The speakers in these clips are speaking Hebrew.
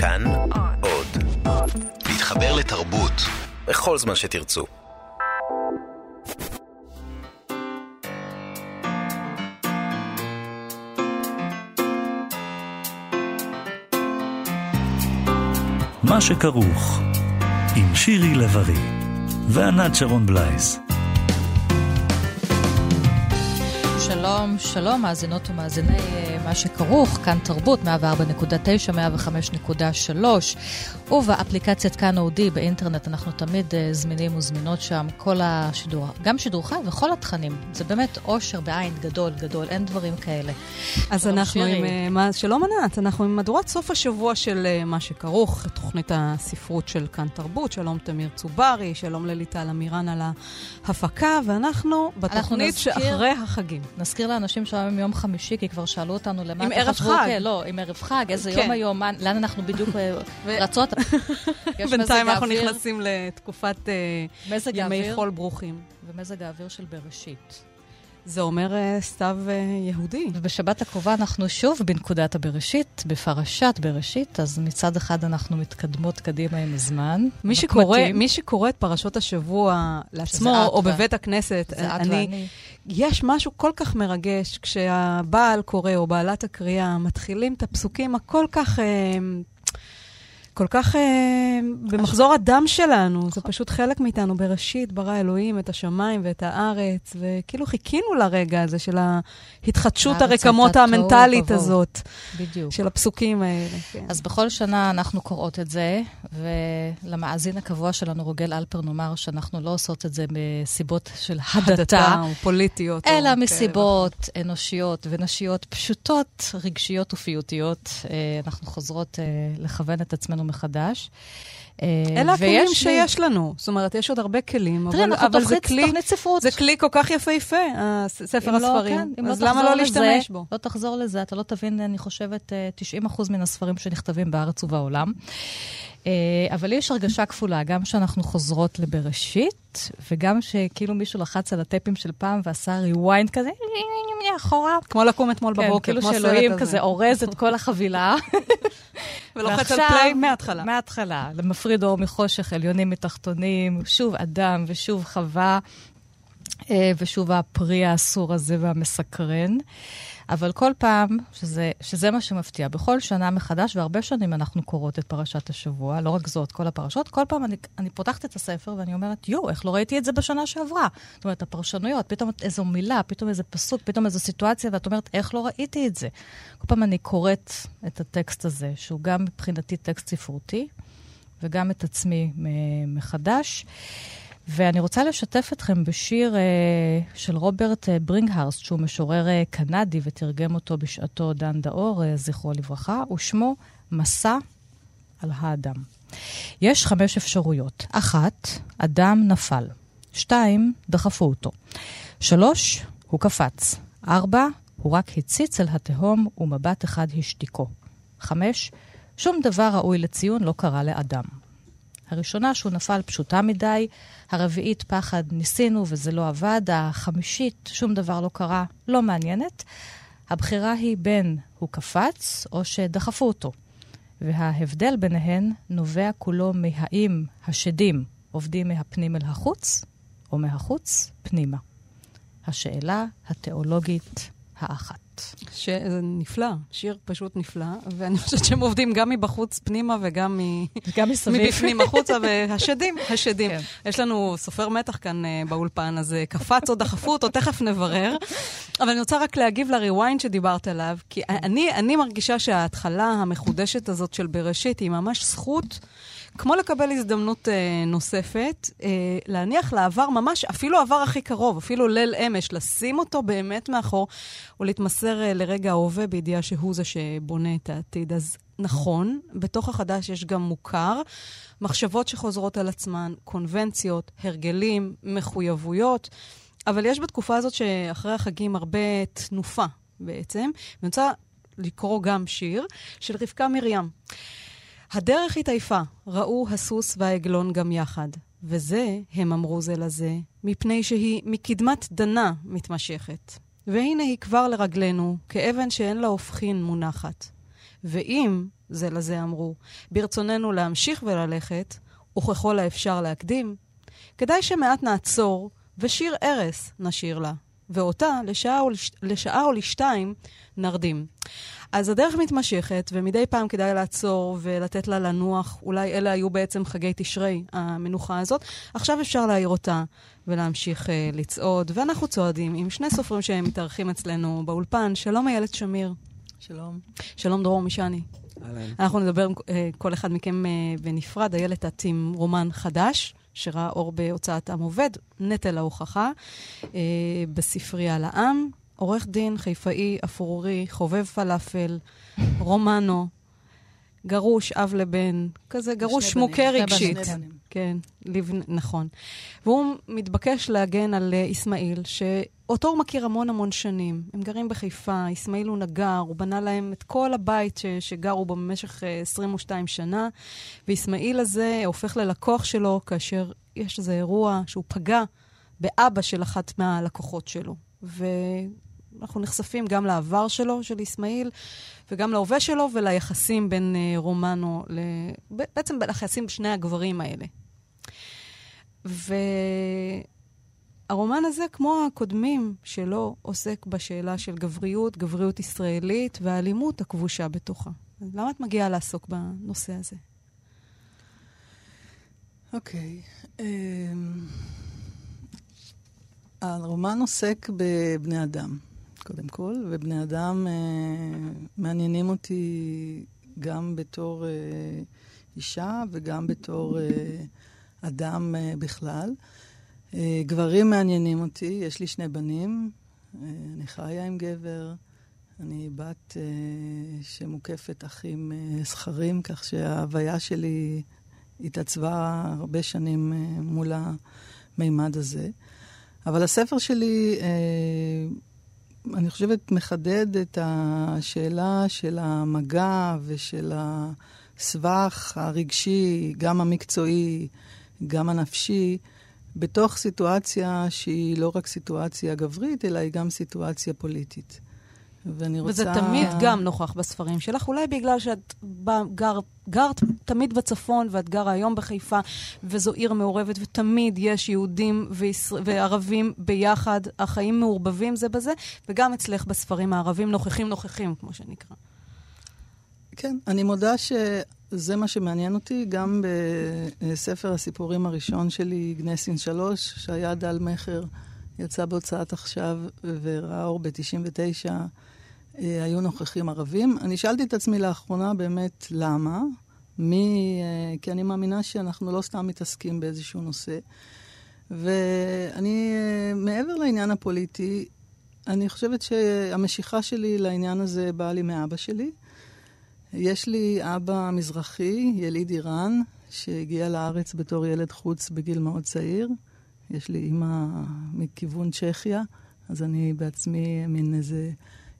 כאן עוד. להתחבר לתרבות בכל זמן שתרצו. מה שכרוך עם שירי לב-ארי וענת שרון בלייס. שלום, שלום, מאזינות ומאזיני אה, מה שכרוך, כאן תרבות, 104.9, 105.3, ובאפליקציית כאן אודי באינטרנט אנחנו תמיד uh, זמינים וזמינות שם, כל השידור, גם שידור חי וכל התכנים. זה באמת אושר בעין גדול גדול, אין דברים כאלה. אז אנחנו שירי. עם, uh, שלום ענת, אנחנו עם מהדורת סוף השבוע של uh, מה שכרוך, תוכנית הספרות של כאן תרבות, שלום תמיר צוברי, שלום לליטל אמירן על ההפקה, ואנחנו בתוכנית נזכיר, שאחרי החגים. נזכיר לאנשים שהיום יום חמישי, כי כבר שאלו אותנו למה עם ערב חג. כן, לא, עם ערב חג, איזה כן. יום היום, לאן אנחנו בדיוק רצות. בינתיים אנחנו נכנסים לתקופת uh, ימי חול ברוכים. ומזג האוויר של בראשית. זה אומר uh, סתיו uh, יהודי. ובשבת הקרובה אנחנו שוב בנקודת הבראשית, בפרשת בראשית, אז מצד אחד אנחנו מתקדמות קדימה עם הזמן. מי שקורא, מי שקורא את פרשות השבוע לעצמו, או בבית הכנסת, אני, ואני. יש משהו כל כך מרגש כשהבעל קורא, או בעלת הקריאה, מתחילים את הפסוקים הכל כך... כל כך אה, במחזור הדם שלנו. זה פשוט חלק מאיתנו. בראשית ברא אלוהים את השמיים ואת הארץ, וכאילו חיכינו לרגע הזה של ההתחדשות הרקמות המנטלית הזאת. בדיוק. של הפסוקים האלה. כן. אז בכל שנה אנחנו קוראות את זה, ולמאזין הקבוע שלנו, רוגל אלפר, נאמר שאנחנו לא עושות את זה מסיבות של הדתה. או פוליטיות. אלא או מסיבות כן. אנושיות ונשיות פשוטות, רגשיות ופיוטיות. אה, אנחנו חוזרות אה, לכוון את עצמנו מחדש. אה, אלה הכלים שיש לנו. זאת אומרת, יש עוד הרבה כלים, תראי, אבל, אבל זה כלי... תוכנית ספרות. זה כלי כל כך יפהפה, ספר לא, הספרים. כן, אז לא למה לא להשתמש בו? לא תחזור לזה, אתה לא תבין, אני חושבת, 90% אה, מן הספרים שנכתבים בארץ ובעולם. אה, אבל יש הרגשה כפולה, גם שאנחנו חוזרות לבראשית, וגם שכאילו מישהו לחץ על הטייפים של פעם ועשה rewind כזה, אחורה. כמו לקום אתמול כן, בבוקר, כאילו שאלוהים כזה אורז את כל החבילה. ולוחץ על פליי מההתחלה. מההתחלה, למפריד אור מחושך, עליונים מתחתונים, שוב אדם ושוב חווה, אה, ושוב הפרי האסור הזה והמסקרן. אבל כל פעם, שזה, שזה מה שמפתיע, בכל שנה מחדש, והרבה שנים אנחנו קוראות את פרשת השבוע, לא רק זאת, כל הפרשות, כל פעם אני, אני פותחת את הספר ואני אומרת, יואו, איך לא ראיתי את זה בשנה שעברה? זאת אומרת, הפרשנויות, פתאום איזו מילה, פתאום איזה פסוק, פתאום איזו סיטואציה, ואת אומרת, איך לא ראיתי את זה? כל פעם אני קוראת את הטקסט הזה, שהוא גם מבחינתי טקסט ספרותי, וגם את עצמי מחדש. ואני רוצה לשתף אתכם בשיר uh, של רוברט uh, ברינגהרסט, שהוא משורר uh, קנדי ותרגם אותו בשעתו דן דאור, uh, זכרו לברכה, ושמו מסע על האדם. יש חמש אפשרויות. אחת, אדם נפל. שתיים, דחפו אותו. שלוש, הוא קפץ. ארבע, הוא רק הציץ אל התהום ומבט אחד השתיקו. חמש, שום דבר ראוי לציון לא קרה לאדם. הראשונה שהוא נפל פשוטה מדי, הרביעית פחד ניסינו וזה לא עבד, החמישית שום דבר לא קרה, לא מעניינת. הבחירה היא בין הוא קפץ או שדחפו אותו. וההבדל ביניהן נובע כולו מהאם השדים עובדים מהפנים אל החוץ, או מהחוץ פנימה. השאלה התיאולוגית האחת. שזה נפלא, שיר פשוט נפלא, ואני חושבת שהם עובדים גם מבחוץ פנימה וגם מ... גם מסביב. מבפנים החוצה, והשדים, השדים. כן. יש לנו סופר מתח כאן uh, באולפן, אז uh, קפץ או דחפו אותו, תכף נברר. אבל אני רוצה רק להגיב לריוויינד שדיברת עליו, כי אני, אני מרגישה שההתחלה המחודשת הזאת של בראשית היא ממש זכות. כמו לקבל הזדמנות אה, נוספת, אה, להניח לעבר ממש, אפילו העבר הכי קרוב, אפילו ליל אמש, לשים אותו באמת מאחור, ולהתמסר אה, לרגע ההווה בידיעה שהוא זה שבונה את העתיד. אז נכון, בתוך החדש יש גם מוכר, מחשבות שחוזרות על עצמן, קונבנציות, הרגלים, מחויבויות, אבל יש בתקופה הזאת שאחרי החגים הרבה תנופה בעצם. ואני רוצה לקרוא גם שיר של רבקה מרים. הדרך התעייפה, ראו הסוס והעגלון גם יחד. וזה, הם אמרו זה לזה, מפני שהיא מקדמת דנה מתמשכת. והנה היא כבר לרגלינו, כאבן שאין לה הופכין מונחת. ואם, זה לזה אמרו, ברצוננו להמשיך וללכת, וככל האפשר להקדים, כדאי שמעט נעצור, ושיר ארס נשיר לה, ואותה לשעה או, לש... לשעה או לשתיים נרדים. אז הדרך מתמשכת, ומדי פעם כדאי לעצור ולתת לה לנוח. אולי אלה היו בעצם חגי תשרי, המנוחה הזאת. עכשיו אפשר להעיר אותה ולהמשיך uh, לצעוד, ואנחנו צועדים עם שני סופרים שהם מתארחים אצלנו באולפן. שלום איילת שמיר. שלום. שלום דרור משני. אהלן. אנחנו נדבר uh, כל אחד מכם uh, בנפרד. איילת, את עם רומן חדש. שראה אור בהוצאת עם עובד, נטל ההוכחה, אה, בספרייה לעם. עורך דין, חיפאי, אפרורי, חובב פלאפל, רומנו, גרוש, אב לבן, כזה גרוש מוכה רגשית. כן, לבנ... נכון. והוא מתבקש להגן על uh, אסמאעיל, שאותו הוא מכיר המון המון שנים. הם גרים בחיפה, אסמאעיל הוא נגר, הוא בנה להם את כל הבית ש... שגרו בו במשך uh, אה, 22 שנה, ואסמאעיל הזה הופך ללקוח שלו כאשר יש איזה אירוע שהוא פגע באבא של אחת מהלקוחות שלו. ו... אנחנו נחשפים גם לעבר שלו, של אסמאעיל, וגם להווה שלו וליחסים בין uh, רומנו, ל... בעצם ליחסים בשני הגברים האלה. והרומן הזה, כמו הקודמים שלו, עוסק בשאלה של גבריות, גבריות ישראלית והאלימות הכבושה בתוכה. אז למה את מגיעה לעסוק בנושא הזה? אוקיי. Okay. אמ, um, הרומן עוסק בבני אדם. קודם כל, ובני אדם אה, מעניינים אותי גם בתור אה, אישה וגם בתור אה, אדם אה, בכלל. אה, גברים מעניינים אותי, יש לי שני בנים, אה, אני חיה עם גבר, אני בת אה, שמוקפת אחים אה, זכרים, כך שההוויה שלי התעצבה הרבה שנים אה, מול המימד הזה. אבל הספר שלי אה, אני חושבת, מחדד את השאלה של המגע ושל הסבך הרגשי, גם המקצועי, גם הנפשי, בתוך סיטואציה שהיא לא רק סיטואציה גברית, אלא היא גם סיטואציה פוליטית. ואני רוצה... וזה תמיד גם נוכח בספרים שלך, אולי בגלל שאת גר, גרת תמיד בצפון ואת גרה היום בחיפה, וזו עיר מעורבת, ותמיד יש יהודים וישראל, וערבים ביחד, החיים מעורבבים זה בזה, וגם אצלך בספרים הערבים נוכחים נוכחים, כמו שנקרא. כן, אני מודה שזה מה שמעניין אותי, גם בספר הסיפורים הראשון שלי, גנסין 3, שהיה דל מכר, יצא בהוצאת עכשיו וראה אור ב-99. אה, היו נוכחים ערבים. אני שאלתי את עצמי לאחרונה באמת למה, מי, אה, כי אני מאמינה שאנחנו לא סתם מתעסקים באיזשהו נושא. ואני, אה, מעבר לעניין הפוליטי, אני חושבת שהמשיכה שלי לעניין הזה באה לי מאבא שלי. יש לי אבא מזרחי, יליד איראן, שהגיע לארץ בתור ילד חוץ בגיל מאוד צעיר. יש לי אימא מכיוון צ'כיה, אז אני בעצמי מין איזה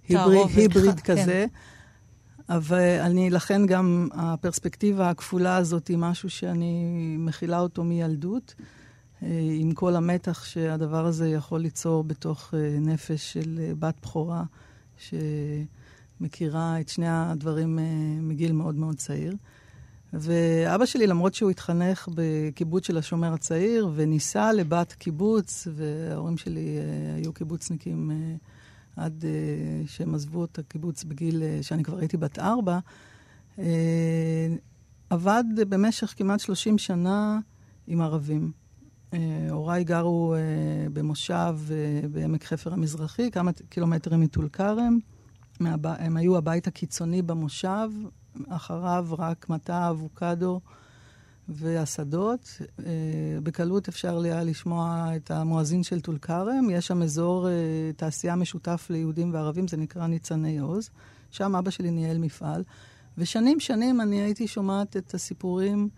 היבריד, היבריד כזה. כן. אבל אני, לכן גם הפרספקטיבה הכפולה הזאת היא משהו שאני מכילה אותו מילדות, אה, עם כל המתח שהדבר הזה יכול ליצור בתוך אה, נפש של אה, בת בכורה, שמכירה את שני הדברים מגיל מאוד מאוד צעיר. ואבא שלי, למרות שהוא התחנך בקיבוץ של השומר הצעיר, וניסה לבת קיבוץ, וההורים שלי היו קיבוצניקים עד uh, שהם עזבו את הקיבוץ בגיל uh, שאני כבר הייתי בת ארבע, uh, עבד במשך כמעט 30 שנה עם ערבים. Uh, הוריי גרו uh, במושב uh, בעמק חפר המזרחי, כמה קילומטרים מטול כרם. הם היו הבית הקיצוני במושב, אחריו רק מטע אבוקדו והשדות. אה, בקלות אפשר היה לשמוע את המואזין של טול כרם. יש שם אזור אה, תעשייה משותף ליהודים וערבים, זה נקרא ניצני עוז. שם אבא שלי ניהל מפעל. ושנים שנים אני הייתי שומעת את הסיפורים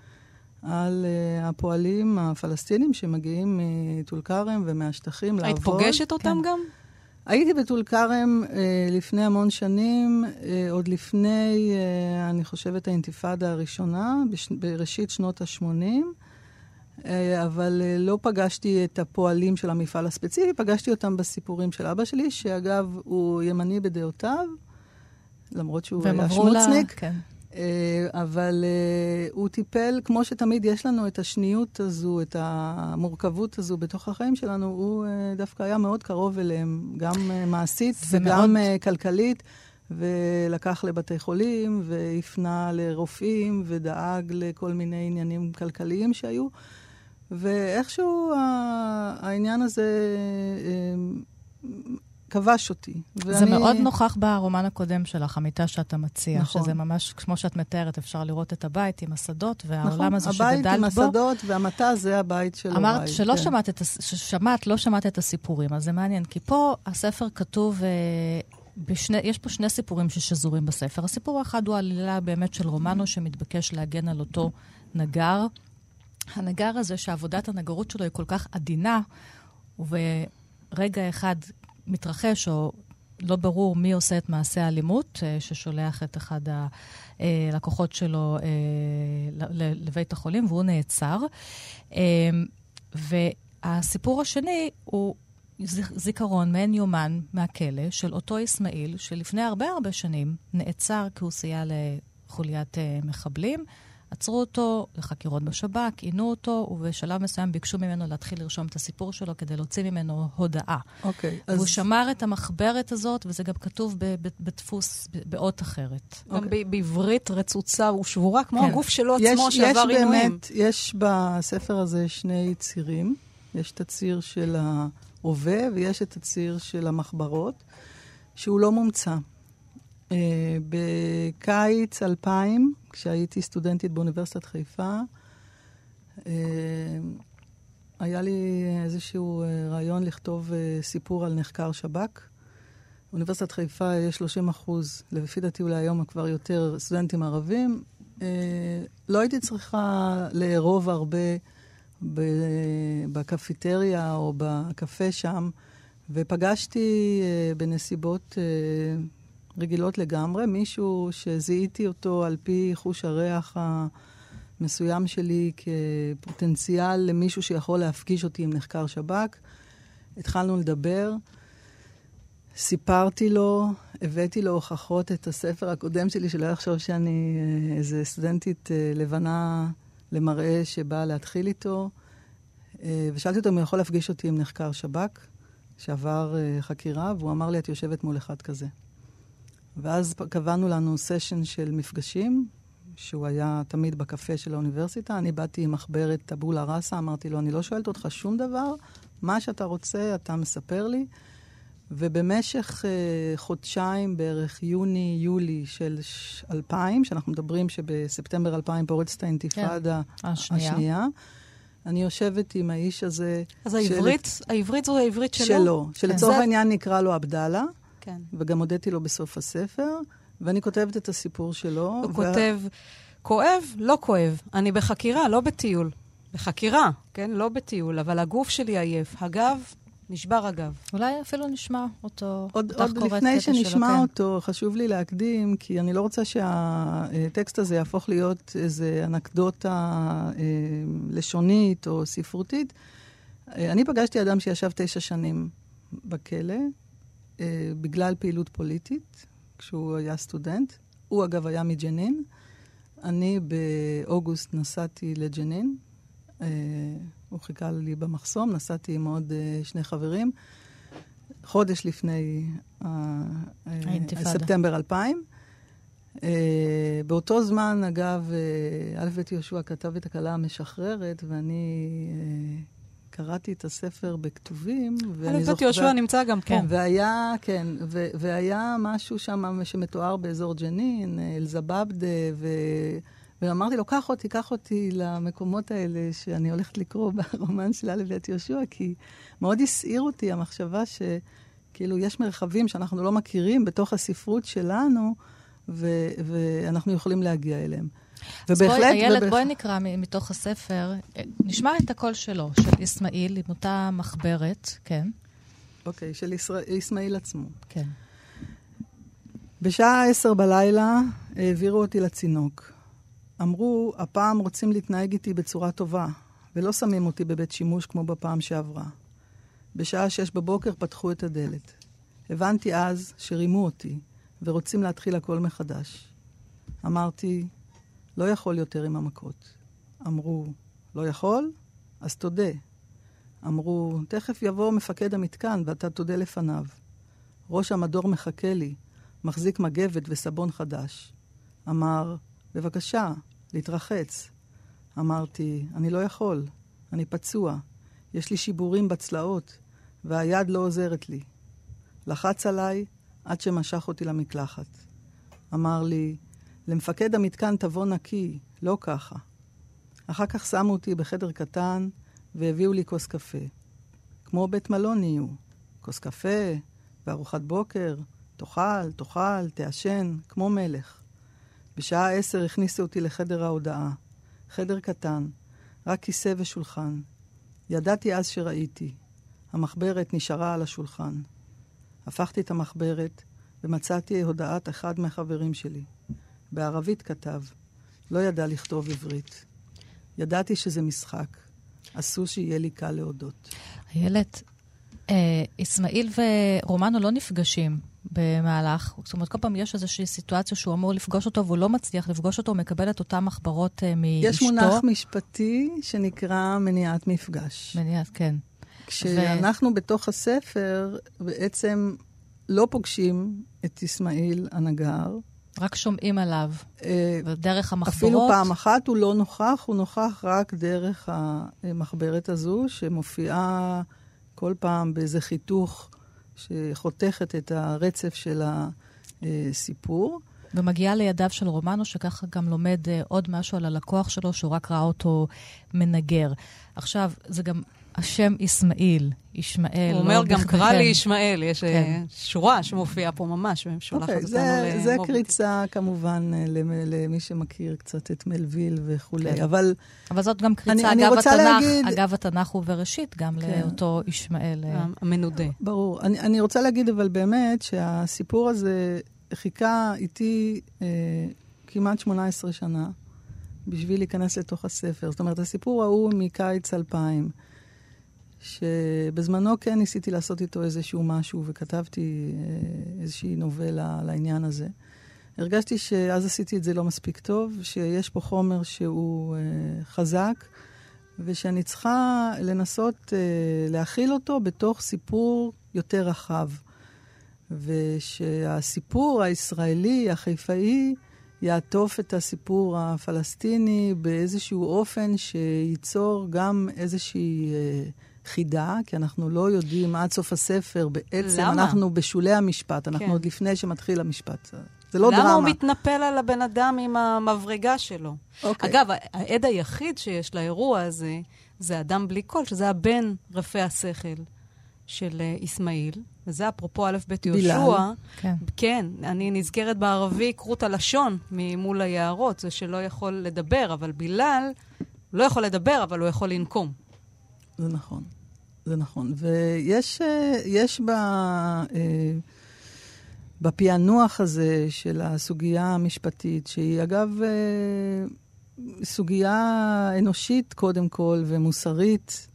על uh, הפועלים הפלסטינים שמגיעים מטול כרם ומהשטחים לעבוד. היית פוגשת אותם כן. גם? הייתי בטול כרם אה, לפני המון שנים, אה, עוד לפני, אה, אני חושבת, האינתיפאדה הראשונה, בש, בראשית שנות ה-80, אה, אבל אה, לא פגשתי את הפועלים של המפעל הספציפי, פגשתי אותם בסיפורים של אבא שלי, שאגב, הוא ימני בדעותיו, למרות שהוא היה שמוצניק. לה, כן. אה, אבל uh, הוא טיפל, כמו שתמיד יש לנו את השניות הזו, את המורכבות הזו בתוך החיים שלנו, הוא uh, דווקא היה מאוד קרוב אליהם, גם מעשית וגם מאוד... כלכלית, ולקח לבתי חולים, והפנה לרופאים, ודאג לכל מיני עניינים כלכליים שהיו. ואיכשהו העניין הזה כבש אותי. זה ואני... מאוד נוכח ברומן הקודם שלך, המיטה שאתה מציע. נכון. שזה ממש, כמו שאת מתארת, אפשר לראות את הבית עם השדות, והעולם נכון, הזה שגדלת בו. הבית עם השדות והמטה זה הבית של הוריי. אמרת שלא כן. שמעת, את, ששמעת, לא שמעת את הסיפורים, אז זה מעניין, כי פה הספר כתוב... אה, בשני, יש פה שני סיפורים ששזורים בספר. הסיפור האחד הוא עלילה באמת של רומנו שמתבקש להגן על אותו נגר. הנגר הזה, שעבודת הנגרות שלו היא כל כך עדינה, וברגע אחד מתרחש, או לא ברור מי עושה את מעשה האלימות, אה, ששולח את אחד הלקוחות שלו אה, לבית החולים, והוא נעצר. אה, והסיפור השני הוא זיכרון מעין יומן מהכלא של אותו אסמאעיל, שלפני הרבה הרבה שנים נעצר כי הוא סייע לחוליית מחבלים. עצרו אותו לחקירות בשב"כ, עינו אותו, ובשלב מסוים ביקשו ממנו להתחיל לרשום את הסיפור שלו כדי להוציא ממנו הודעה. אוקיי, okay, אז... והוא שמר את המחברת הזאת, וזה גם כתוב בדפוס, באות אחרת. גם okay. אוקיי. בעברית רצוצה ושבורה, כמו כן. הגוף שלו עצמו יש, שעבר יש עינויים. באמת, יש בספר הזה שני צירים. יש את הציר של ההווה ויש את הציר של המחברות, שהוא לא מומצא. Uh, בקיץ 2000, כשהייתי סטודנטית באוניברסיטת חיפה, uh, היה לי איזשהו uh, רעיון לכתוב סיפור על נחקר שב"כ. באוניברסיטת חיפה יש 30 אחוז, לפי דעתי אולי היום כבר יותר סטודנטים ערבים. לא הייתי צריכה לארוב הרבה בקפיטריה או בקפה שם, ופגשתי בנסיבות רגילות לגמרי, מישהו שזיהיתי אותו על פי חוש הריח המסוים שלי כפוטנציאל למישהו שיכול להפגיש אותי עם נחקר שב"כ. התחלנו לדבר, סיפרתי לו, הבאתי לו הוכחות את הספר הקודם שלי, שלא יחשוב שאני אה, איזה סטודנטית אה, לבנה למראה שבאה להתחיל איתו. אה, ושאלתי אותו אם הוא יכול להפגיש אותי עם נחקר שב"כ, שעבר חקירה, והוא אמר לי, את יושבת מול אחד כזה. ואז קבענו לנו סשן של מפגשים, שהוא היה תמיד בקפה של האוניברסיטה. אני באתי עם מחברת טבולה ראסה, אמרתי לו, אני לא שואלת אותך שום דבר, מה שאתה רוצה, אתה מספר לי. ובמשך uh, חודשיים, בערך יוני-יולי של 2000, שאנחנו מדברים שבספטמבר 2000 פורצת האינתיפאדה כן, השנייה. השנייה, אני יושבת עם האיש הזה. אז העברית, של... העברית זו העברית שלו? שלו, שלצורך כן. העניין נקרא לו עבדאללה. כן. וגם הודיתי לו בסוף הספר, ואני כותבת את הסיפור שלו. הוא ו... כותב, כואב, לא כואב. אני בחקירה, לא בטיול. בחקירה, כן? לא בטיול, אבל הגוף שלי עייף. הגב, נשבר הגב. אולי אפילו נשמע אותו. עוד, עוד לפני שנשמע שלו, כן. אותו, כן. חשוב לי להקדים, כי אני לא רוצה שהטקסט הזה יהפוך להיות איזה אנקדוטה אה, לשונית או ספרותית. אה, אני פגשתי אדם שישב תשע שנים בכלא, אה, בגלל פעילות פוליטית, כשהוא היה סטודנט. הוא, אגב, היה מג'נין. אני באוגוסט נסעתי לג'נין. אה, הוא חיכה לי במחסום, נסעתי עם עוד אה, שני חברים. חודש לפני אה, אה, ספטמבר 2000. Uh, באותו זמן, אגב, א' ב' יהושע כתב את הכלה המשחררת, ואני uh, קראתי את הספר בכתובים, ואני זוכרת... יהושע נמצא גם. כן, והיה, כן, ו, והיה משהו שם שמתואר באזור ג'נין, אל-זבבדה, ו... ואמרתי לו, קח אותי, קח אותי למקומות האלה שאני הולכת לקרוא ברומן של א' ב' יהושע, כי מאוד הסעיר אותי המחשבה שכאילו יש מרחבים שאנחנו לא מכירים בתוך הספרות שלנו, ו- ואנחנו יכולים להגיע אליהם. ובהחלט... אז בואי, איילת. בואי נקרא מתוך הספר, נשמע את הקול שלו, של אסמאעיל, עם אותה מחברת, כן. אוקיי, של אסמאעיל עצמו. כן. בשעה עשר בלילה העבירו אותי לצינוק. אמרו, הפעם רוצים להתנהג איתי בצורה טובה, ולא שמים אותי בבית שימוש כמו בפעם שעברה. בשעה שש בבוקר פתחו את הדלת. הבנתי אז שרימו אותי, ורוצים להתחיל הכל מחדש. אמרתי, לא יכול יותר עם המכות. אמרו, לא יכול? אז תודה. אמרו, תכף יבוא מפקד המתקן ואתה תודה לפניו. ראש המדור מחכה לי, מחזיק מגבת וסבון חדש. אמר, בבקשה, להתרחץ. אמרתי, אני לא יכול, אני פצוע, יש לי שיבורים בצלעות, והיד לא עוזרת לי. לחץ עליי עד שמשך אותי למקלחת. אמר לי, למפקד המתקן תבוא נקי, לא ככה. אחר כך שמו אותי בחדר קטן והביאו לי כוס קפה. כמו בית מלון נהיו. כוס קפה וארוחת בוקר, תאכל, תאכל, תעשן, כמו מלך. בשעה עשר הכניסו אותי לחדר ההודעה. חדר קטן, רק כיסא ושולחן. ידעתי אז שראיתי. המחברת נשארה על השולחן. הפכתי את המחברת ומצאתי הודעת אחד מהחברים שלי. בערבית כתב, לא ידע לכתוב עברית. ידעתי שזה משחק. עשו שיהיה לי קל להודות. איילת, אה, אסמאעיל ורומנו לא נפגשים במהלך, זאת אומרת, כל פעם יש איזושהי סיטואציה שהוא אמור לפגוש אותו והוא לא מצליח לפגוש אותו, הוא מקבל את אותן מחברות אה, מאשתו. יש מונח משפטי שנקרא מניעת מפגש. מניעת, כן. כשאנחנו ו... בתוך הספר בעצם לא פוגשים את אסמאעיל הנגר. רק שומעים עליו, אה, דרך המחברות. אפילו פעם אחת הוא לא נוכח, הוא נוכח רק דרך המחברת הזו, שמופיעה כל פעם באיזה חיתוך שחותכת את הרצף של הסיפור. ומגיעה לידיו של רומנו, שככה גם לומד uh, עוד משהו על הלקוח שלו, שהוא רק ראה אותו מנגר. עכשיו, זה גם השם אסמאעיל, ישמעאל. הוא אומר גם קרא לי ישמעאל, יש אה, כן. שורה שמופיעה פה ממש, ושולחת okay, אוקיי, אותנו למוביל. זה קריצה כמובן אה, למי שמכיר קצת את מלוויל וכולי, כן. אבל... אבל זאת גם קריצה אני, אגב אני התנ"ך, להגיד... אגב התנ"ך הוא בראשית, גם כן. לאותו ישמעאל. אה, המנודה. ברור. אני, אני רוצה להגיד אבל באמת שהסיפור הזה חיכה איתי אה, כמעט 18 שנה. בשביל להיכנס לתוך הספר. זאת אומרת, הסיפור ההוא מקיץ 2000. שבזמנו כן ניסיתי לעשות איתו איזשהו משהו, וכתבתי אה, איזושהי נובלה על העניין הזה. הרגשתי שאז עשיתי את זה לא מספיק טוב, שיש פה חומר שהוא אה, חזק, ושאני צריכה לנסות אה, להכיל אותו בתוך סיפור יותר רחב. ושהסיפור הישראלי, החיפאי, יעטוף את הסיפור הפלסטיני באיזשהו אופן שייצור גם איזושהי... אה, חידה, כי אנחנו לא יודעים עד סוף הספר, בעצם למה? אנחנו בשולי המשפט, אנחנו כן. עוד לפני שמתחיל המשפט. זה לא למה דרמה. למה הוא מתנפל על הבן אדם עם המברגה שלו? אוקיי. אגב, העד היחיד שיש לאירוע הזה, זה אדם בלי קול, שזה הבן רפה השכל של. אה, וזה אפרופו א' ב' יהושע. כן. כן, אני נזכרת בערבי כרות הלשון ממול היערות, זה שלא יכול לדבר, אבל בילאל לא יכול לדבר, אבל הוא יכול לנקום. זה נכון. זה נכון. ויש יש ב, אה, בפענוח הזה של הסוגיה המשפטית, שהיא אגב אה, סוגיה אנושית קודם כל ומוסרית,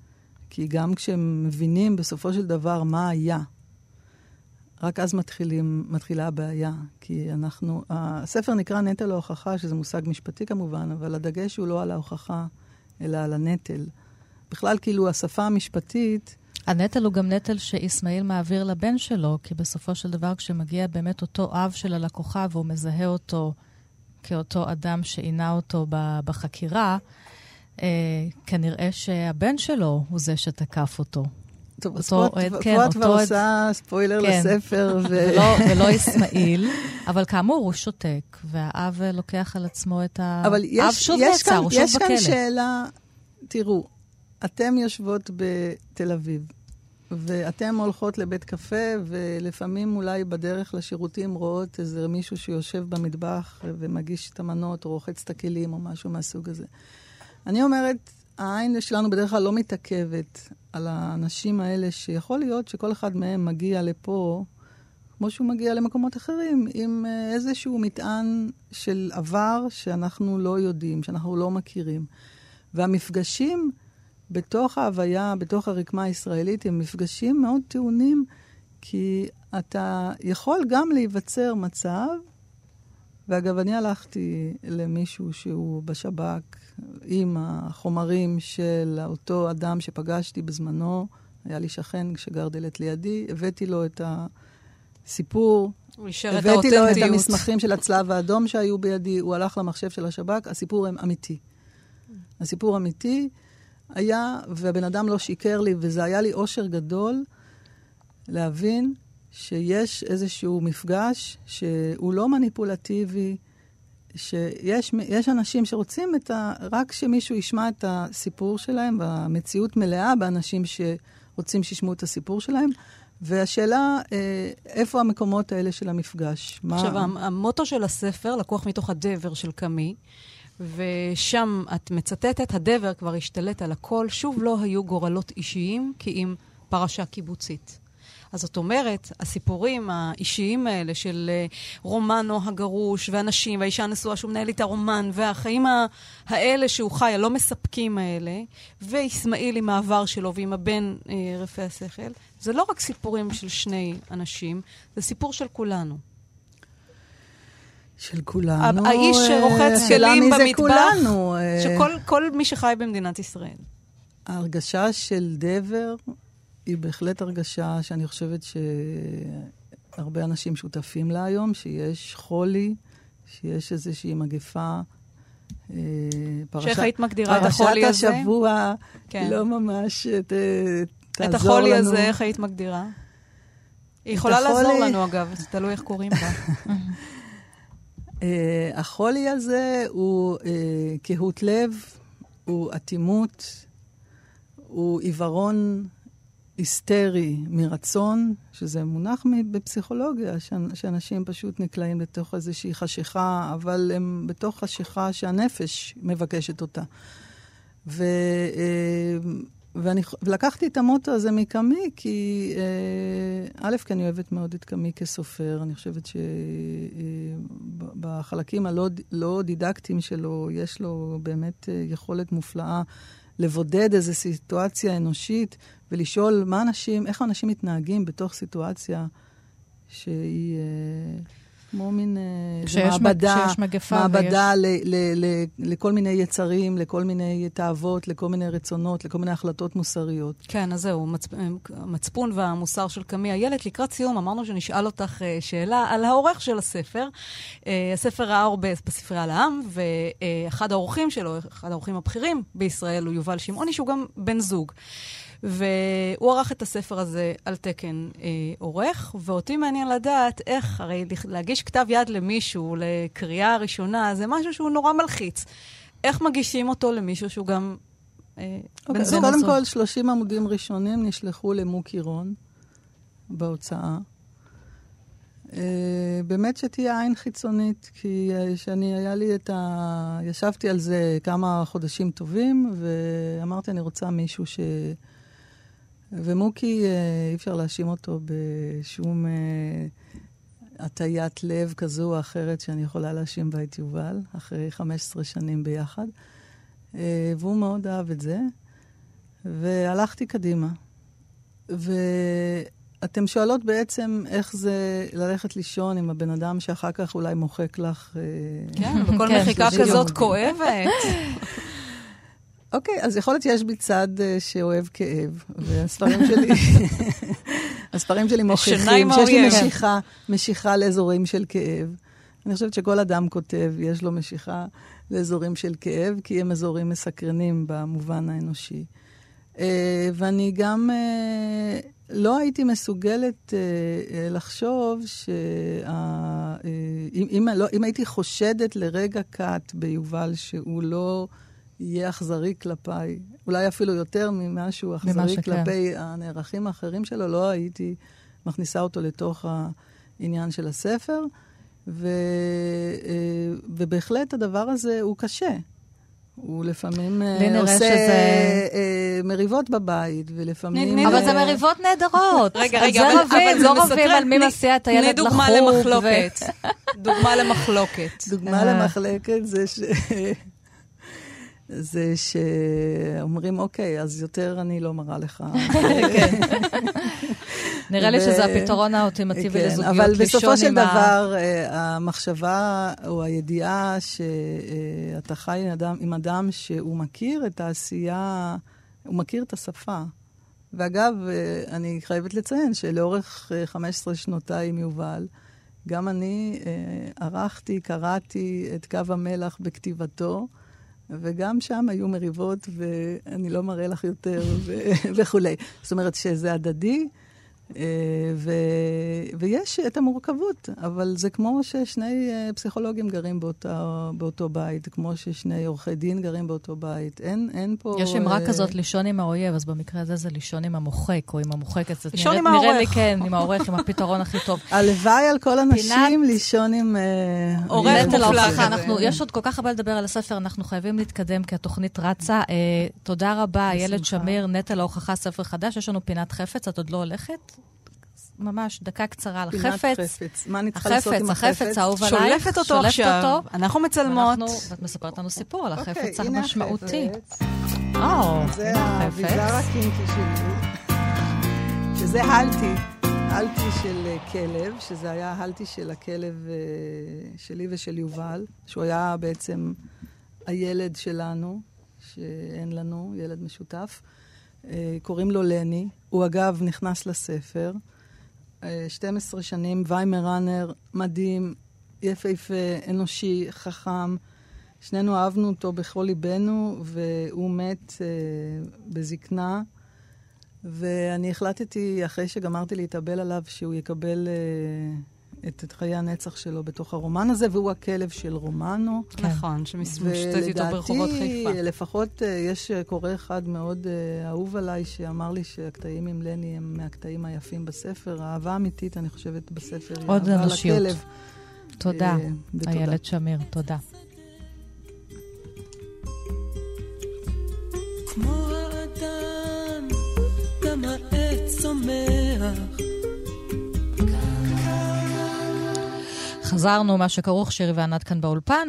כי גם כשהם מבינים בסופו של דבר מה היה, רק אז מתחילים, מתחילה הבעיה. כי אנחנו, הספר נקרא נטל ההוכחה, שזה מושג משפטי כמובן, אבל הדגש הוא לא על ההוכחה, אלא על הנטל. בכלל, כאילו, השפה המשפטית... הנטל הוא גם נטל שאיסמעיל מעביר לבן שלו, כי בסופו של דבר, כשמגיע באמת אותו אב של הלקוחה והוא מזהה אותו כאותו אדם שעינה אותו בחקירה, אה, כנראה שהבן שלו הוא זה שתקף אותו. טוב, אז פה את כן, כבר עושה ספוילר כן. לספר. ו... ולא, ולא אסמאעיל, אבל כאמור, הוא שותק, והאב לוקח על עצמו את ה... אבל יש, האב שוב נעצר, הוא שוב בכלא. יש כאן שאלה, תראו, אתן יושבות בתל אביב, ואתן הולכות לבית קפה, ולפעמים אולי בדרך לשירותים רואות איזה מישהו שיושב במטבח ומגיש את המנות, או רוחץ את הכלים, או משהו מהסוג הזה. אני אומרת, העין שלנו בדרך כלל לא מתעכבת על האנשים האלה, שיכול להיות שכל אחד מהם מגיע לפה, כמו שהוא מגיע למקומות אחרים, עם אה, איזשהו מטען של עבר שאנחנו לא יודעים, שאנחנו לא מכירים. והמפגשים בתוך ההוויה, בתוך הרקמה הישראלית, הם מפגשים מאוד טעונים, כי אתה יכול גם להיווצר מצב, ואגב, אני הלכתי למישהו שהוא בשב"כ עם החומרים של אותו אדם שפגשתי בזמנו, היה לי שכן שגר דלת לידי, הבאתי לו את הסיפור. הוא אישר את האותנטיות. הבאתי לו את המסמכים של הצלב האדום שהיו בידי, הוא הלך למחשב של השב"כ, הסיפור אמיתי. הסיפור אמיתי היה, והבן אדם לא שיקר לי, וזה היה לי אושר גדול להבין שיש איזשהו מפגש שהוא לא מניפולטיבי, שיש אנשים שרוצים את ה, רק שמישהו ישמע את הסיפור שלהם, והמציאות מלאה באנשים שרוצים שישמעו את הסיפור שלהם. והשאלה, אה, איפה המקומות האלה של המפגש? עכשיו, מה... המוטו של הספר לקוח מתוך הדבר של קאמי, ושם את מצטטת, הדבר כבר השתלט על הכל, שוב לא היו גורלות אישיים כי אם פרשה קיבוצית. אז זאת אומרת, הסיפורים האישיים האלה של אה, רומנו הגרוש, ואנשים, והאישה הנשואה שהוא מנהל איתה רומן, והחיים האלה שהוא חי, הלא מספקים האלה, ואיסמעיל עם העבר שלו ועם הבן אה, רפי השכל, זה לא רק סיפורים של שני אנשים, זה סיפור של כולנו. של כולנו. האיש שרוחץ אה, כלים במטבח, שכל מי שחי במדינת ישראל. ההרגשה של דבר היא בהחלט הרגשה שאני חושבת שהרבה אנשים שותפים לה היום, שיש חולי, שיש איזושהי מגפה. אה, פרשת, שאיך היית מגדירה את החולי הזה? פרשת השבוע כן. לא ממש ת, תעזור לנו. את החולי לנו. הזה, איך היית מגדירה? היא יכולה החולי... לעזור לנו, אגב, זה תלוי איך קוראים לה. uh, החולי הזה הוא uh, קהות לב, הוא אטימות, הוא עיוורון היסטרי מרצון, שזה מונח בפסיכולוגיה, שאנשים פשוט נקלעים לתוך איזושהי חשיכה, אבל הם בתוך חשיכה שהנפש מבקשת אותה. ו, אה, ואני, ולקחתי את המוטו הזה מקאמי, כי אה, א', כי אני אוהבת מאוד את קאמי כסופר. אני חושבת שבחלקים אה, הלא לא דידקטיים שלו, יש לו באמת יכולת מופלאה לבודד איזו סיטואציה אנושית ולשאול מה אנשים, איך אנשים מתנהגים בתוך סיטואציה שהיא אה, כמו מין אה, מעבדה, כשיש מגפה מעבדה ויש... ל, ל, ל, לכל מיני יצרים, לכל מיני תאוות, לכל מיני רצונות, לכל מיני החלטות מוסריות. כן, אז זהו, מצפ... המצפון והמוסר של קמי איילת. לקראת סיום אמרנו שנשאל אותך אה, שאלה על העורך של הספר. אה, הספר ראה הרבה בספרייה על העם, ואחד האורחים שלו, אחד האורחים הבכירים בישראל, הוא יובל שמעוני, שהוא גם בן זוג. והוא ערך את הספר הזה על תקן אה, עורך, ואותי מעניין לדעת איך, הרי להגיש כתב יד למישהו לקריאה ראשונה, זה משהו שהוא נורא מלחיץ. איך מגישים אותו למישהו שהוא גם אה, okay, בן זוג? קודם כל, 30 עמודים ראשונים נשלחו למוקי רון בהוצאה. Uh, באמת שתהיה עין חיצונית, כי uh, שאני, היה לי את ה... ישבתי על זה כמה חודשים טובים, ואמרתי, אני רוצה מישהו ש... ומוקי, אה, אי אפשר להאשים אותו בשום אה, הטיית לב כזו או אחרת שאני יכולה להאשים בה את יובל, אחרי 15 שנים ביחד. אה, והוא מאוד אהב את זה, והלכתי קדימה. ואתם שואלות בעצם איך זה ללכת לישון עם הבן אדם שאחר כך אולי מוחק לך... כן, וכל כן, מחיקה כזאת כואבת. אוקיי, אז יכול להיות שיש בי צד uh, שאוהב כאב, והספרים שלי, הספרים שלי מוכיחים שיש לי משיכה, משיכה לאזורים של כאב. אני חושבת שכל אדם כותב, יש לו משיכה לאזורים של כאב, כי הם אזורים מסקרנים במובן האנושי. Uh, ואני גם uh, לא הייתי מסוגלת uh, לחשוב שאם אם, לא, אם הייתי חושדת לרגע קט ביובל שהוא לא... יהיה אכזרי כלפיי, אולי אפילו יותר ממה שהוא אכזרי כלפי. הנערכים האחרים שלו, לא הייתי מכניסה אותו לתוך העניין של הספר. ו, אה, ובהחלט הדבר הזה הוא קשה. הוא לפעמים אה, עושה שזה... אה, מריבות בבית, ולפעמים... אבל זה מריבות נהדרות. רגע, רגע, אבל, אבל זה לא רבים על מי מסיע את הילד לחוג. תני דוגמה למחלוקת. דוגמה למחלוקת. דוגמה למחלקת זה ש... זה שאומרים, אוקיי, אז יותר אני לא מראה לך. כן. נראה לי שזה הפתרון האולטימטיבי כן, לזוגיות, אבל בסופו של דבר, אה, המחשבה או הידיעה שאתה חי עם אדם שהוא מכיר את העשייה, הוא מכיר את השפה. ואגב, אה, אני חייבת לציין שלאורך 15 אה, שנותיי עם יובל, גם אני ערכתי, קראתי את קו המלח בכתיבתו. וגם שם היו מריבות, ואני לא מראה לך יותר, וכולי. זאת אומרת שזה הדדי, ו... ויש את המורכבות, אבל זה כמו ששני אה, פסיכולוגים גרים באותו, באותו בית, כמו ששני עורכי דין גרים באותו בית. אין, אין פה... יש אמרה uh... כזאת, לישון עם האויב, אז במקרה הזה זה לישון עם המוחק, או עם המוחקת. לישון עם העורך. נראה לי כן, עם העורך, עם הפתרון הכי טוב. הלוואי על כל הנשים לישון עם... עורך מופלג. יש עוד כל כך הרבה לדבר על הספר, אנחנו חייבים להתקדם כי התוכנית רצה. תודה רבה, איילת שמיר, נטל ההוכחה, ספר חדש. יש לנו פינת חפץ, את עוד לא הולכת? ממש דקה קצרה על חפץ. פינת חפץ. מה אני צריכה לעשות עם החפץ? החפץ, האהוב עלייך. שולפת אותו עכשיו. אותו. אנחנו מצלמות. ואת מספרת לנו סיפור על החפץ אוקיי, המשמעותי. או, זה האביזר הקינקי שלי, שזה הלטי. הלטי של אה, כלב, שזה היה הלטי של הכלב אה, שלי ושל יובל, שהוא היה בעצם הילד שלנו, שאין לנו, ילד משותף. אה, קוראים לו לני. הוא אגב נכנס לספר. 12 שנים, ויימר ראנר, מדהים, יפהפה, אנושי, חכם. שנינו אהבנו אותו בכל ליבנו, והוא מת uh, בזקנה. ואני החלטתי, אחרי שגמרתי להתאבל עליו, שהוא יקבל uh, את חיי הנצח שלו בתוך הרומן הזה, והוא הכלב של רומנו. כן. נכון, שמסתובבת איתו ברחובות חיפה. ולדעתי, לפחות אה, יש קורא אחד מאוד uh, אהוב עליי, שאמר לי שהקטעים עם לני הם מהקטעים היפים בספר. האהבה אמיתית, אני חושבת, בספר היא אהבה אנושיות. לכלב. תודה, uh, איילת שמיר, תודה. כמו האדם, גם העץ צומח חזרנו, מה שכרוך, שירי וענת כאן באולפן.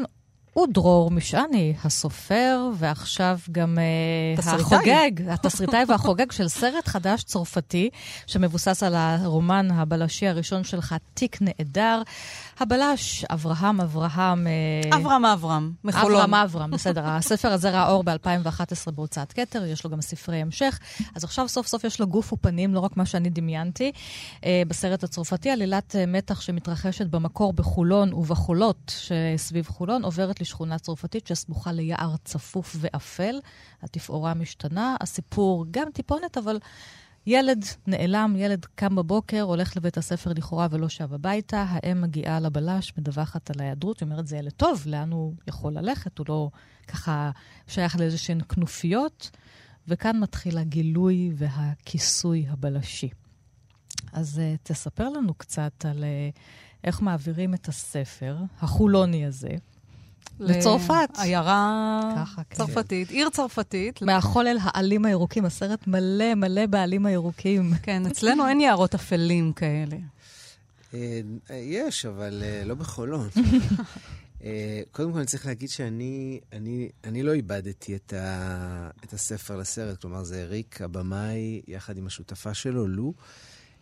הוא דרור משעני, הסופר, ועכשיו גם uh, החוגג, התסריטאי והחוגג של סרט חדש צרפתי, שמבוסס על הרומן הבלשי הראשון שלך, תיק נעדר. הבלש, אברהם אברהם... אה, אברהם אברהם, מחולון. אברהם אברהם, בסדר. הספר הזה ראה אור ב-2011 בהוצאת כתר, יש לו גם ספרי המשך. אז עכשיו סוף סוף יש לו גוף ופנים, לא רק מה שאני דמיינתי. אה, בסרט הצרפתי, עלילת אה, מתח שמתרחשת במקור בחולון ובחולות שסביב חולון, עוברת לשכונה צרפתית שסמוכה ליער צפוף ואפל. התפאורה משתנה, הסיפור גם טיפונת, אבל... ילד נעלם, ילד קם בבוקר, הולך לבית הספר לכאורה ולא שב הביתה, האם מגיעה לבלש, מדווחת על ההיעדרות, אומרת, זה ילד טוב, לאן הוא יכול ללכת? הוא לא ככה שייך לאיזשהן כנופיות, וכאן מתחיל הגילוי והכיסוי הבלשי. אז uh, תספר לנו קצת על uh, איך מעבירים את הספר, החולוני הזה, לצרפת. עיירה כן. צרפתית, עיר צרפתית. מהחולל העלים הירוקים, הסרט מלא מלא בעלים הירוקים. כן, אצלנו אין יערות אפלים כאלה. אה, יש, אבל אה, לא בחולון. אה, קודם כל, אני צריך להגיד שאני אני, אני לא איבדתי את, ה, את הספר לסרט, כלומר, זה ריק, הבמאי, יחד עם השותפה שלו, לו.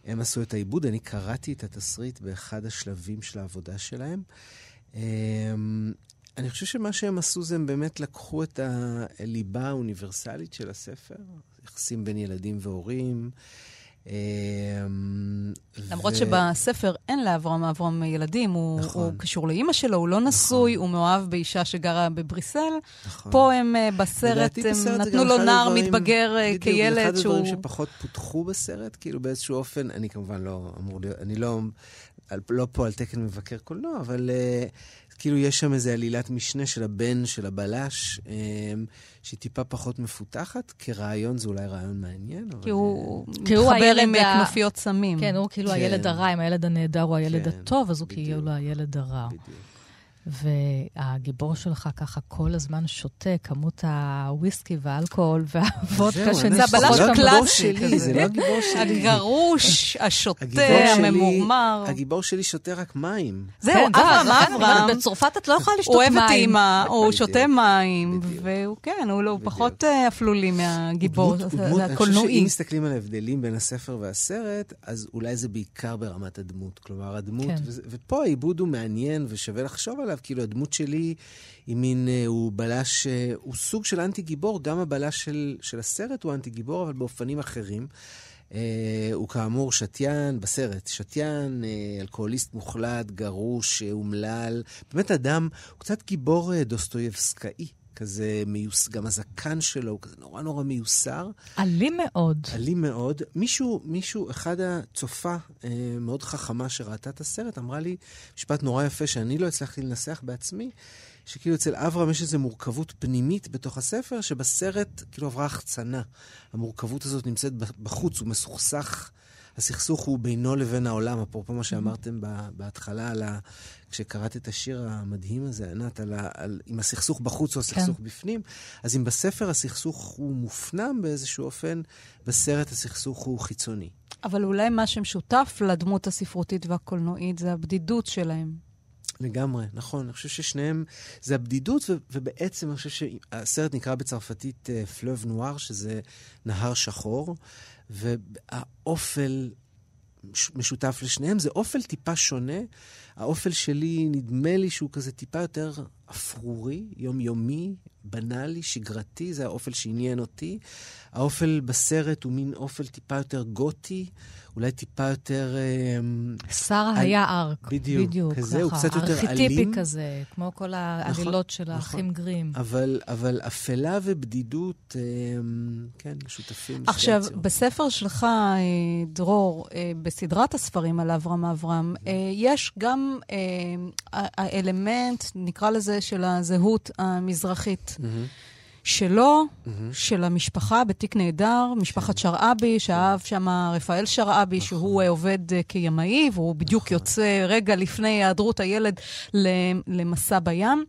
הם עשו את העיבוד, אני קראתי את התסריט באחד השלבים של העבודה שלהם. אני חושב שמה שהם עשו זה הם באמת לקחו את הליבה האוניברסלית של הספר, יחסים בין ילדים והורים. אמ, למרות ו... שבספר אין לאברהם אברהם ילדים, הוא, נכון. הוא קשור לאימא שלו, הוא לא נשוי, נכון. הוא מאוהב באישה שגרה בבריסל. נכון. פה הם אה, בסרט, הם בסרט נתנו לו נער הדברים, מתבגר אה, בדיוק, כילד שהוא... אחד הדברים שפחות פותחו בסרט, כאילו באיזשהו אופן, אני כמובן לא אמור להיות, אני לא, לא פה על תקן מבקר קולנוע, אבל... Uh, כאילו יש שם איזו עלילת משנה של הבן של הבלש, אמ, שהיא טיפה פחות מפותחת. כרעיון זה אולי רעיון מעניין, כי הוא מתחבר עם כנופיות סמים. כן, הוא כאילו כן. הילד הרע, אם הילד הנהדר הוא הילד כן, הטוב, אז הוא כאילו הילד הרע. בדיוק. והגיבור שלך ככה כל הזמן שותה כמות הוויסקי והאלכוהול והוודקה שנצפות זה הבלש קלאסי. זה לא הגיבור שלי. הגרוש, השותה, הממורמר. הגיבור שלי שותה רק מים. זהו, כן, אברהם, אברהם. בצרפת את לא יכולה לשתות מים. הוא אוהב את אימא, הוא שותה מים, והוא כן, הוא לא פחות אה, אפלולי מהגיבור הקולנועי. אם מסתכלים על ההבדלים בין הספר והסרט, אז אולי זה בעיקר ברמת הדמות. כלומר, הדמות, כן. ופה העיבוד הוא מעניין ושווה לחשוב עליו. כאילו, הדמות שלי היא מין, אה, הוא בלש, אה, הוא סוג של אנטי-גיבור, גם הבלש של, של הסרט הוא אנטי-גיבור, אבל באופנים אחרים. Uh, הוא כאמור שתיין בסרט, שתיין, uh, אלכוהוליסט מוחלט, גרוש, אומלל, באמת אדם, הוא קצת גיבור דוסטויבסקאי. כזה מיוס, גם הזקן שלו הוא כזה נורא נורא מיוסר. אלים מאוד. אלים מאוד. מישהו, מישהו, אחד הצופה אה, מאוד חכמה שראתה את הסרט, אמרה לי משפט נורא יפה שאני לא הצלחתי לנסח בעצמי, שכאילו אצל אברהם יש איזו מורכבות פנימית בתוך הספר, שבסרט כאילו עברה החצנה. המורכבות הזאת נמצאת בחוץ, הוא מסוכסך. הסכסוך הוא בינו לבין העולם, אפרופו מה שאמרתם בהתחלה על ה... כשקראת את השיר המדהים הזה, ענת, על, ה... על אם הסכסוך בחוץ או הסכסוך כן. בפנים, אז אם בספר הסכסוך הוא מופנם באיזשהו אופן, בסרט הסכסוך הוא חיצוני. אבל אולי מה שמשותף לדמות הספרותית והקולנועית זה הבדידות שלהם. לגמרי, נכון. אני חושב ששניהם, זה הבדידות, ו- ובעצם אני חושב שהסרט נקרא בצרפתית פלוב uh, נואר, שזה נהר שחור, והאופל משותף לשניהם, זה אופל טיפה שונה. האופל שלי, נדמה לי שהוא כזה טיפה יותר אפרורי, יומיומי, בנאלי, שגרתי, זה האופל שעניין אותי. האופל בסרט הוא מין אופל טיפה יותר גותי, אולי טיפה יותר... אמ, שרה היה ארק. בדיוק, בדיוק כזה, ככה, הוא קצת יותר אלים. ארכיטיפי כזה, כמו כל העלילות נכון, של נכון. האחים גרים. אבל, אבל אפלה ובדידות, אמ, כן, משותפים. עכשיו, בספר שלך, אה, דרור, אה, בסדרת הספרים על אברהם אברהם, אה, יש גם האלמנט, נקרא לזה, של הזהות המזרחית. Mm-hmm. שלו, mm-hmm. של המשפחה בתיק נהדר, משפחת שרעבי, שאהב שם רפאל שרעבי, נכון. שהוא uh, עובד uh, כימאי, והוא בדיוק נכון. יוצא רגע לפני היעדרות הילד למסע בים.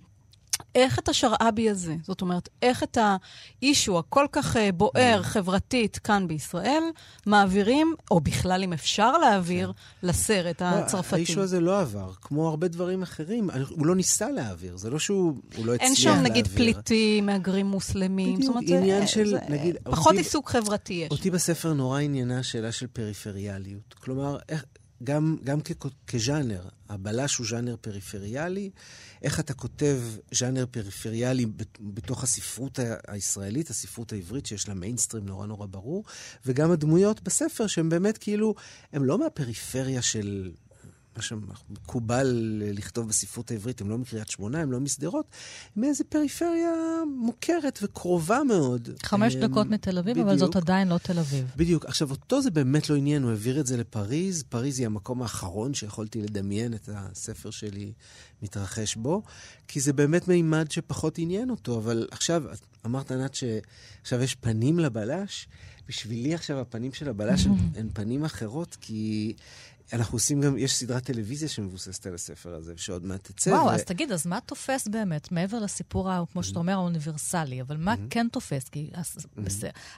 איך את השרעבי הזה, זאת אומרת, איך את האישו הכל כך אה, בוער mm. חברתית כאן בישראל, מעבירים, או בכלל אם אפשר להעביר, כן. לסרט לא, הצרפתי. האישו הזה לא עבר, כמו הרבה דברים אחרים. הוא לא ניסה להעביר, זה לא שהוא לא הצליח להעביר. אין שם נגיד פליטים, מהגרים מוסלמים, בדיוק, אומרת, עניין של, נגיד... פחות עיסוק חברתי יש. אותי בספר נורא עניינה השאלה של פריפריאליות. כלומר, גם כז'אנר, הבלש הוא ז'אנר פריפריאלי. איך אתה כותב ז'אנר פריפריאלי בתוך הספרות הישראלית, הספרות העברית, שיש לה מיינסטרים נורא נורא ברור, וגם הדמויות בספר, שהן באמת כאילו, הן לא מהפריפריה של מה שמקובל לכתוב בספרות העברית, הם לא מקריית שמונה, הם לא משדרות, הם מאיזה פריפריה מוכרת וקרובה מאוד. חמש דקות מתל אביב, בדיוק. אבל זאת עדיין לא תל אביב. בדיוק. עכשיו, אותו זה באמת לא עניין, הוא העביר את זה לפריז. פריז היא המקום האחרון שיכולתי לדמיין את הספר שלי מתרחש בו, כי זה באמת מימד שפחות עניין אותו. אבל עכשיו, אמרת, ענת, שעכשיו יש פנים לבלש. בשבילי עכשיו הפנים של הבלש הן פנים אחרות, כי אנחנו עושים גם, יש סדרת טלוויזיה שמבוססת על הספר הזה, שעוד מעט תצא. וואו, ו... אז תגיד, אז מה תופס באמת, מעבר לסיפור, כמו שאתה אומר, האוניברסלי, אבל מה כן תופס? כי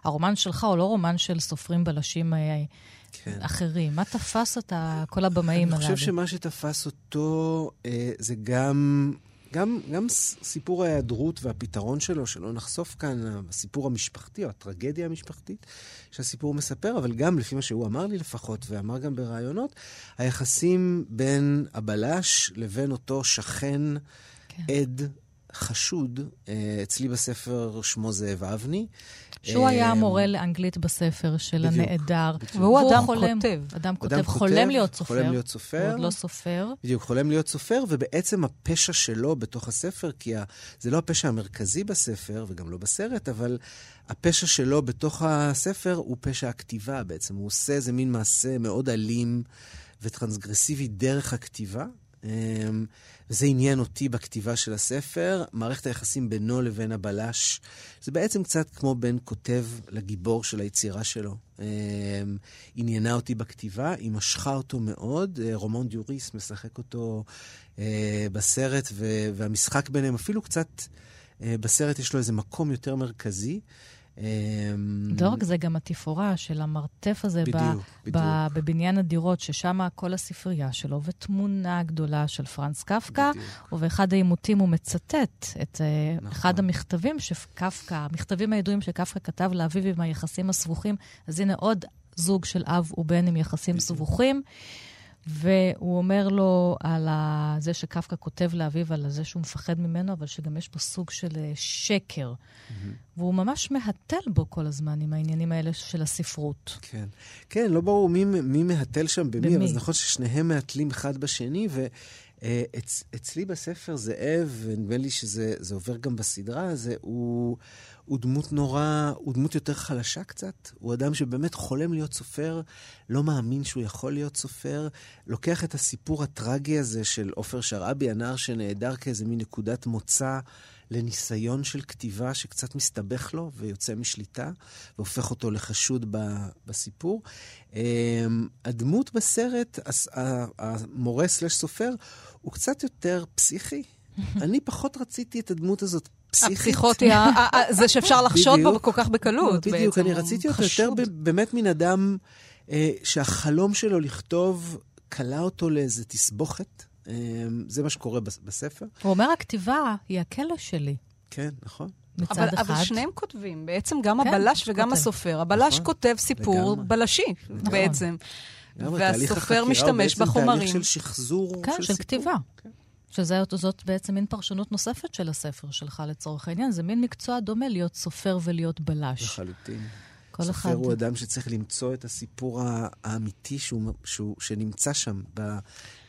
הרומן שלך הוא לא רומן של סופרים בלשים אה, כן. אחרים. מה תפס אותה, כל הבמאים הללו? אני חושב שמה שתפס אותו אה, זה גם גם, גם סיפור ההיעדרות והפתרון שלו, שלא נחשוף כאן, הסיפור המשפחתי או הטרגדיה המשפחתית שהסיפור מספר, אבל גם לפי מה שהוא אמר לי לפחות, ואמר גם בראיונות, היחסים בין הבלש לבין אותו שכן, כן. עד, חשוד, אה, אצלי בספר שמו זאב אבני. שהוא היה אמ, מורה לאנגלית בספר של הנעדר. והוא אדם כותב. אדם כותב, חולם להיות סופר. חולם להיות סופר. הוא עוד לא סופר. בדיוק, חולם להיות סופר, ובעצם הפשע שלו בתוך הספר, כי. זה לא הפשע המרכזי בספר, וגם לא בסרט, אבל הפשע שלו בתוך הספר הוא פשע הכתיבה בעצם. הוא עושה איזה מין מעשה מאוד אלים וטרנסגרסיבי דרך הכתיבה. וזה עניין אותי בכתיבה של הספר. מערכת היחסים בינו לבין הבלש, זה בעצם קצת כמו בין כותב לגיבור של היצירה שלו. אמ, עניינה אותי בכתיבה, היא משכה אותו מאוד. אה, רומון דיוריס משחק אותו אה, בסרט, והמשחק ביניהם אפילו קצת... אה, בסרט יש לו איזה מקום יותר מרכזי. לא רק זה, גם התפאורה של המרתף הזה בדיוק, ב, בדיוק. ב, בבניין הדירות, ששם כל הספרייה שלו, ותמונה גדולה של פרנס קפקא. ובאחד העימותים הוא מצטט את אה, נכון. אחד המכתבים שקפקא, המכתבים הידועים שקפקא כתב לאביו עם היחסים הסבוכים. אז הנה עוד זוג של אב ובן עם יחסים בדיוק. סבוכים. והוא אומר לו על זה שקפקא כותב לאביו, על זה שהוא מפחד ממנו, אבל שגם יש בו סוג של אה, שקר. Mm-hmm. והוא ממש מהתל בו כל הזמן עם העניינים האלה של הספרות. כן. כן, לא ברור מי, מי מהתל שם במי, במי, אבל זה נכון ששניהם מהתלים אחד בשני, ו... אה, אצ, אצלי בספר זאב, ונדמה לי שזה עובר גם בסדרה, זה, הוא, הוא דמות נורא, הוא דמות יותר חלשה קצת. הוא אדם שבאמת חולם להיות סופר, לא מאמין שהוא יכול להיות סופר. לוקח את הסיפור הטרגי הזה של עופר שרעבי, הנער שנעדר כאיזה מין נקודת מוצא לניסיון של כתיבה שקצת מסתבך לו ויוצא משליטה, והופך אותו לחשוד ב, בסיפור. אמ, הדמות בסרט, המורה סלש סופר, הוא קצת יותר פסיכי. אני פחות רציתי את הדמות הזאת פסיכית. הפסיכוטי, זה שאפשר לחשוד בו כל כך בקלות. בדיוק, אני רציתי אותו יותר באמת מן אדם אה, שהחלום שלו לכתוב כלה אותו לאיזה תסבוכת. אה, זה מה שקורה בספר. הוא אומר, הכתיבה היא הכלא שלי. כן, נכון. מצד אבל, אחד. אבל שניהם כותבים, בעצם גם כן, הבלש וגם כותב. הסופר. הבלש נכון, כותב סיפור לגמרי. בלשי, נכון. בעצם. והסופר משתמש בחומרים. תהליך של שחזור כן, של, של כתיבה. כן. שזאת בעצם מין פרשנות נוספת של הספר שלך לצורך העניין. זה מין מקצוע דומה להיות סופר ולהיות בלש. לחלוטין. כל סופר אחד... סופר הוא אדם שצריך למצוא את הסיפור האמיתי שהוא, שהוא, שנמצא שם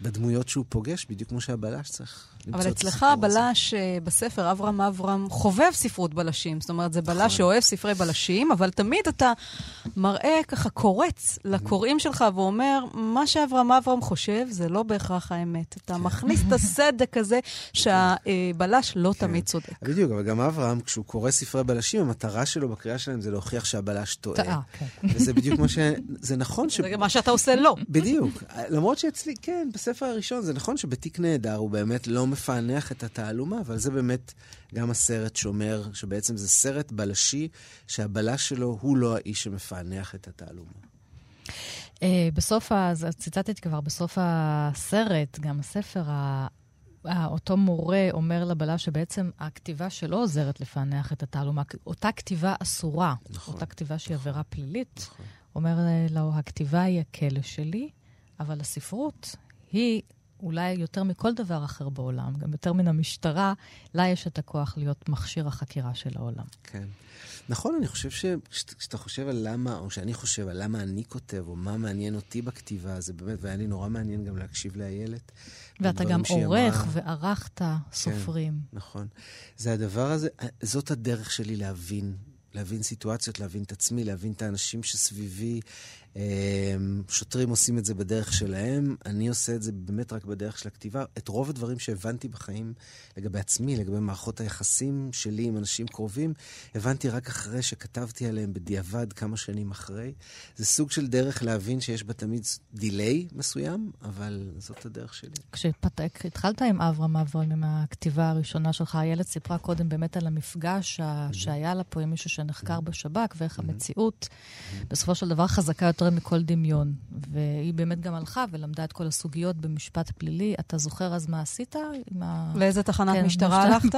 בדמויות שהוא פוגש, בדיוק כמו שהבלש צריך אבל אצלך הבלש אה, בספר, אברהם אברהם, חובב ספרות בלשים. זאת אומרת, זה בלש נכון. שאוהב ספרי בלשים, אבל תמיד אתה מראה ככה, קורץ לקוראים שלך ואומר, מה שאברהם אברהם חושב זה לא בהכרח האמת. אתה כן. מכניס את הסדק הזה שהבלש לא כן. תמיד צודק. בדיוק, אבל גם אברהם, כשהוא קורא ספרי בלשים, המטרה שלו בקריאה שלהם זה להוכיח שהבלש טועה. טעה, כן. וזה בדיוק מה ש... זה נכון ש... זה מה שאתה עושה לא. בדיוק. למרות שאצלי, כן, בספר הראשון, זה נכון שבתיק נהדר הוא באמת לא מפענח את התעלומה, אבל זה באמת גם הסרט שומר, שבעצם זה סרט בלשי, שהבלש שלו הוא לא האיש שמפענח את התעלומה. Uh, בסוף, אז ציטטתי כבר, בסוף הסרט, גם הספר, אותו מורה אומר לבלש שבעצם הכתיבה שלו עוזרת לפענח את התעלומה. אותה כתיבה אסורה, נכון, אותה כתיבה שהיא נכון, עבירה פלילית, נכון. אומר לו, הכתיבה היא הכלא שלי, אבל הספרות היא אולי יותר מכל דבר אחר בעולם, גם יותר מן המשטרה, לה יש את הכוח להיות מכשיר החקירה של העולם. כן. נכון, אני חושב שכשאתה חושב על למה, או שאני חושב על למה אני כותב, או מה מעניין אותי בכתיבה, זה באמת, והיה לי נורא מעניין גם להקשיב לאיילת. ואתה גם עורך וערכת סופרים. כן, נכון. זה הדבר הזה, זאת הדרך שלי להבין להבין סיטואציות, להבין את עצמי, להבין את האנשים שסביבי, שוטרים עושים את זה בדרך שלהם, אני עושה את זה באמת רק בדרך של הכתיבה. את רוב הדברים שהבנתי בחיים לגבי עצמי, לגבי מערכות היחסים שלי עם אנשים קרובים, הבנתי רק אחרי שכתבתי עליהם בדיעבד כמה שנים אחרי. זה סוג של דרך להבין שיש בה תמיד דיליי מסוים, אבל זאת הדרך שלי. כשהתחלת עם אברהם אברהם, עם הכתיבה הראשונה שלך, איילת סיפרה קודם באמת על המפגש mm-hmm. שהיה לה פה עם מישהו שנחקר mm-hmm. בשב"כ, ואיך mm-hmm. המציאות. בסופו של דבר חזקה יותר יותר מכל דמיון. והיא באמת גם הלכה ולמדה את כל הסוגיות במשפט פלילי. אתה זוכר אז מה עשית? ה... לאיזה תחנת כן, משטרה הלכת?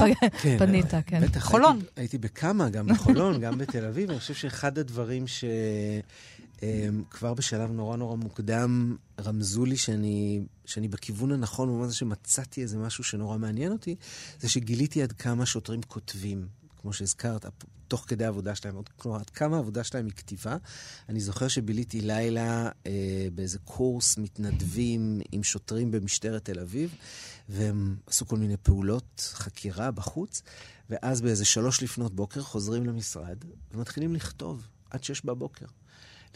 כן, פנית, כן. בטח, חולון. הייתי, הייתי בכמה, גם בחולון, גם בתל אביב. אני חושב שאחד הדברים ש... אמ, כבר בשלב נורא נורא מוקדם רמזו לי שאני, שאני בכיוון הנכון, במובן זה שמצאתי איזה משהו שנורא מעניין אותי, זה שגיליתי עד כמה שוטרים כותבים. כמו שהזכרת, תוך כדי העבודה שלהם, כלומר, עד כמה העבודה שלהם היא כתיבה. אני זוכר שביליתי לילה אה, באיזה קורס מתנדבים עם שוטרים במשטרת תל אביב, והם עשו כל מיני פעולות חקירה בחוץ, ואז באיזה שלוש לפנות בוקר חוזרים למשרד ומתחילים לכתוב עד שש בבוקר.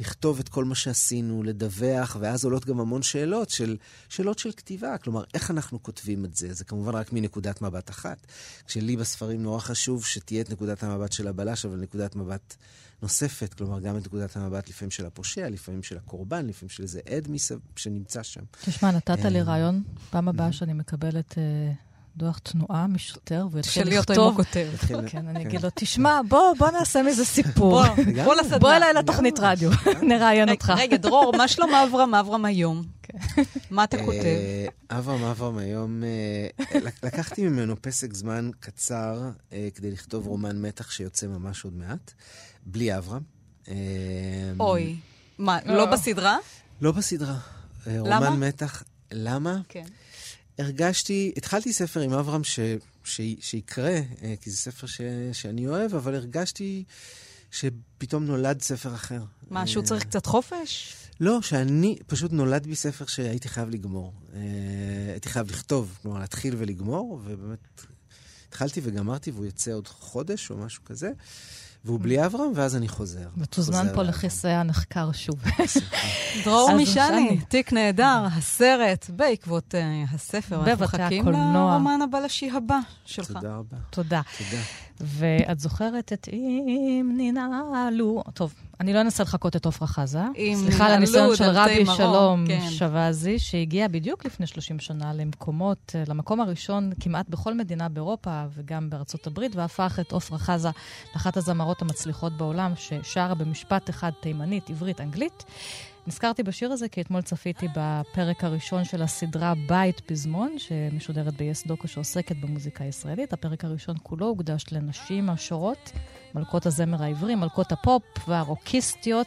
לכתוב את כל מה שעשינו, לדווח, ואז עולות גם המון שאלות, של, שאלות של כתיבה. כלומר, איך אנחנו כותבים את זה? זה כמובן רק מנקודת מבט אחת. כשלי בספרים נורא חשוב שתהיה את נקודת המבט של הבלש, אבל נקודת מבט נוספת, כלומר, גם את נקודת המבט לפעמים של הפושע, לפעמים של הקורבן, לפעמים של איזה עד מסב... שנמצא שם. תשמע, נתת לי אה, רעיון, פעם הבאה שאני מקבלת... אה, דוח תנועה משוטר, והוא יתחיל לכתוב. אותו אם הוא כותב. כן, אני אגיד לו, תשמע, בוא נעשה מזה סיפור. בוא לסדנה. בוא אליי לתוכנית רדיו, נראיין אותך. רגע, דרור, מה שלום אברהם, אברהם היום? כן. מה אתה כותב? אה, אברהם, אברהם היום, לקחתי ממנו פסק זמן קצר כדי לכתוב רומן מתח שיוצא ממש עוד מעט. בלי אברהם. אוי. מה, לא, בסדרה? לא בסדרה. אה, למה? רומן מתח. למה? כן. הרגשתי, התחלתי ספר עם אברהם ש, ש, שיקרה, אה, כי זה ספר ש, שאני אוהב, אבל הרגשתי שפתאום נולד ספר אחר. מה, שהוא אה, צריך קצת חופש? לא, שאני, פשוט נולד בי ספר שהייתי חייב לגמור. הייתי חייב לכתוב, כלומר להתחיל ולגמור, ובאמת התחלתי וגמרתי, והוא יצא עוד חודש או משהו כזה. והוא בלי אברהם, ואז אני חוזר. ותוזמן פה לכיסא הנחקר שוב. דרור משני, תיק נהדר, הסרט, בעקבות uh, הספר. אנחנו מחכים לרומן הבלשי הבא שלך. תודה רבה. תודה. תודה. ואת זוכרת את אם ננעלו... טוב, אני לא אנסה לחכות את עפרה חזה. סליחה על הניסיון של רבי שלום כן. שבזי, שהגיע בדיוק לפני 30 שנה למקומות, אה, למקום הראשון כמעט בכל מדינה באירופה וגם בארצות הברית, והפך את עפרה חזה לאחת הזמרות המצליחות בעולם, ששרה במשפט אחד תימנית, עברית, אנגלית. נזכרתי בשיר הזה כי אתמול צפיתי בפרק הראשון של הסדרה בית פזמון, שמשודרת ב-yes דוקו שעוסקת במוזיקה הישראלית. הפרק הראשון כולו הוקדש לנשים השורות, מלכות הזמר העברי, מלכות הפופ והרוקיסטיות,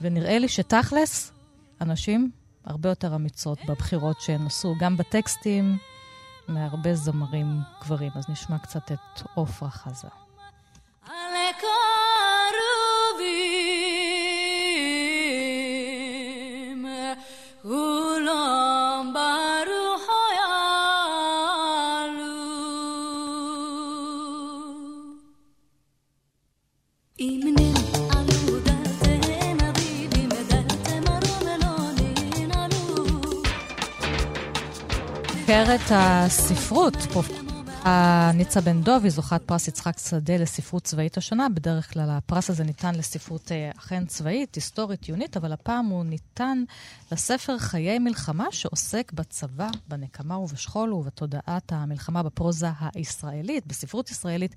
ונראה לי שתכלס, הנשים הרבה יותר אמיצות בבחירות שהן עשו, גם בטקסטים, מהרבה זמרים גברים. אז נשמע קצת את עופרה חזה. חוקרת הספרות, ניצה בן דובי, זוכת פרס יצחק שדה לספרות צבאית השנה. בדרך כלל הפרס הזה ניתן לספרות אה, אכן צבאית, היסטורית, עיונית, אבל הפעם הוא ניתן לספר חיי מלחמה שעוסק בצבא, בנקמה ובשכול ובתודעת המלחמה בפרוזה הישראלית, בספרות ישראלית,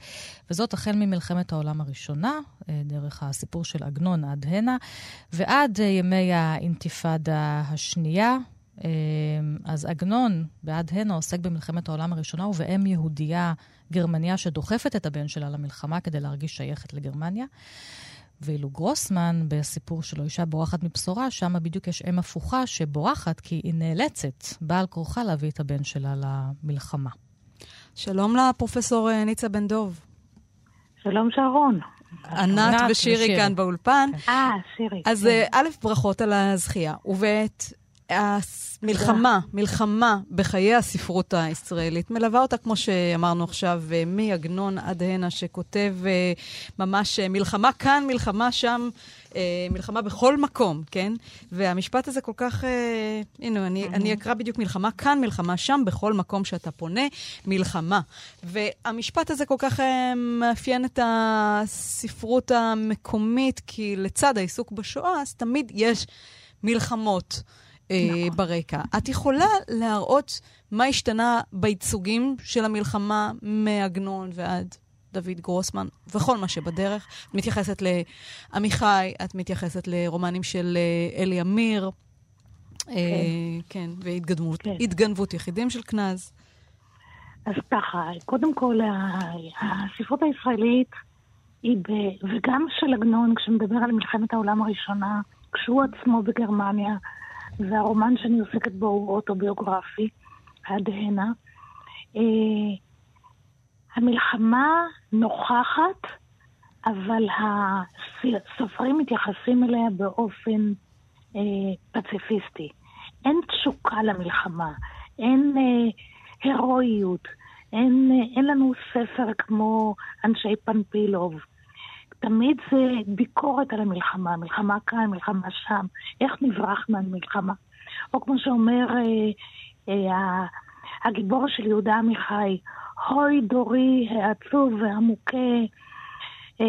וזאת החל ממלחמת העולם הראשונה, אה, דרך הסיפור של עגנון עד הנה, ועד אה, ימי האינתיפאדה השנייה. אמ, אז עגנון, בעד הנה, עוסק במלחמת העולם הראשונה ובאם יהודייה, גרמניה, שדוחפת את הבן שלה למלחמה כדי להרגיש שייכת לגרמניה. ואילו גרוסמן, בסיפור שלו, אישה בורחת מבשורה, שם בדיוק יש אם הפוכה שבורחת כי היא נאלצת, בעל כורחה, להביא את הבן שלה למלחמה. שלום לפרופסור אה, ניצה בן דוב. שלום שרון. ענת ושירי כאן באולפן. אה, שירי. אז כן. אה, א', ברכות על הזכייה, וב', המלחמה, מלחמה בחיי הספרות הישראלית, מלווה אותה, כמו שאמרנו עכשיו, אה, מעגנון עד הנה, שכותב אה, ממש אה, מלחמה כאן, מלחמה שם, מלחמה בכל מקום, כן? והמשפט הזה כל כך... הנה, אני, אני אקרא בדיוק מלחמה כאן, מלחמה שם, בכל מקום שאתה פונה, מלחמה. והמשפט הזה כל כך מאפיין את הספרות המקומית, כי לצד העיסוק בשואה, אז תמיד יש מלחמות. אה, נכון. ברקע. את יכולה להראות מה השתנה בייצוגים של המלחמה מעגנון ועד דוד גרוסמן, וכל מה שבדרך. את מתייחסת לעמיחי, את מתייחסת לרומנים של אה, אלי אמיר, כן, אה, כן והתגנבות כן. יחידים של קנז. אז ככה, קודם כל, הספרות הישראלית היא, ב... וגם של עגנון, כשמדבר על מלחמת העולם הראשונה, כשהוא עצמו בגרמניה, והרומן שאני עוסקת בו הוא אוטוביוגרפי, עד הנה. אה, המלחמה נוכחת, אבל הסופרים מתייחסים אליה באופן אה, פציפיסטי. אין תשוקה למלחמה, אין אה, הירואיות, אין, אה, אין לנו ספר כמו אנשי פנפילוב. תמיד זה ביקורת על המלחמה, מלחמה כאן, מלחמה שם, איך נברח מהמלחמה. או כמו שאומר אה, אה, הגיבור של יהודה עמיחי, הוי דורי העצוב והמוכה, אה,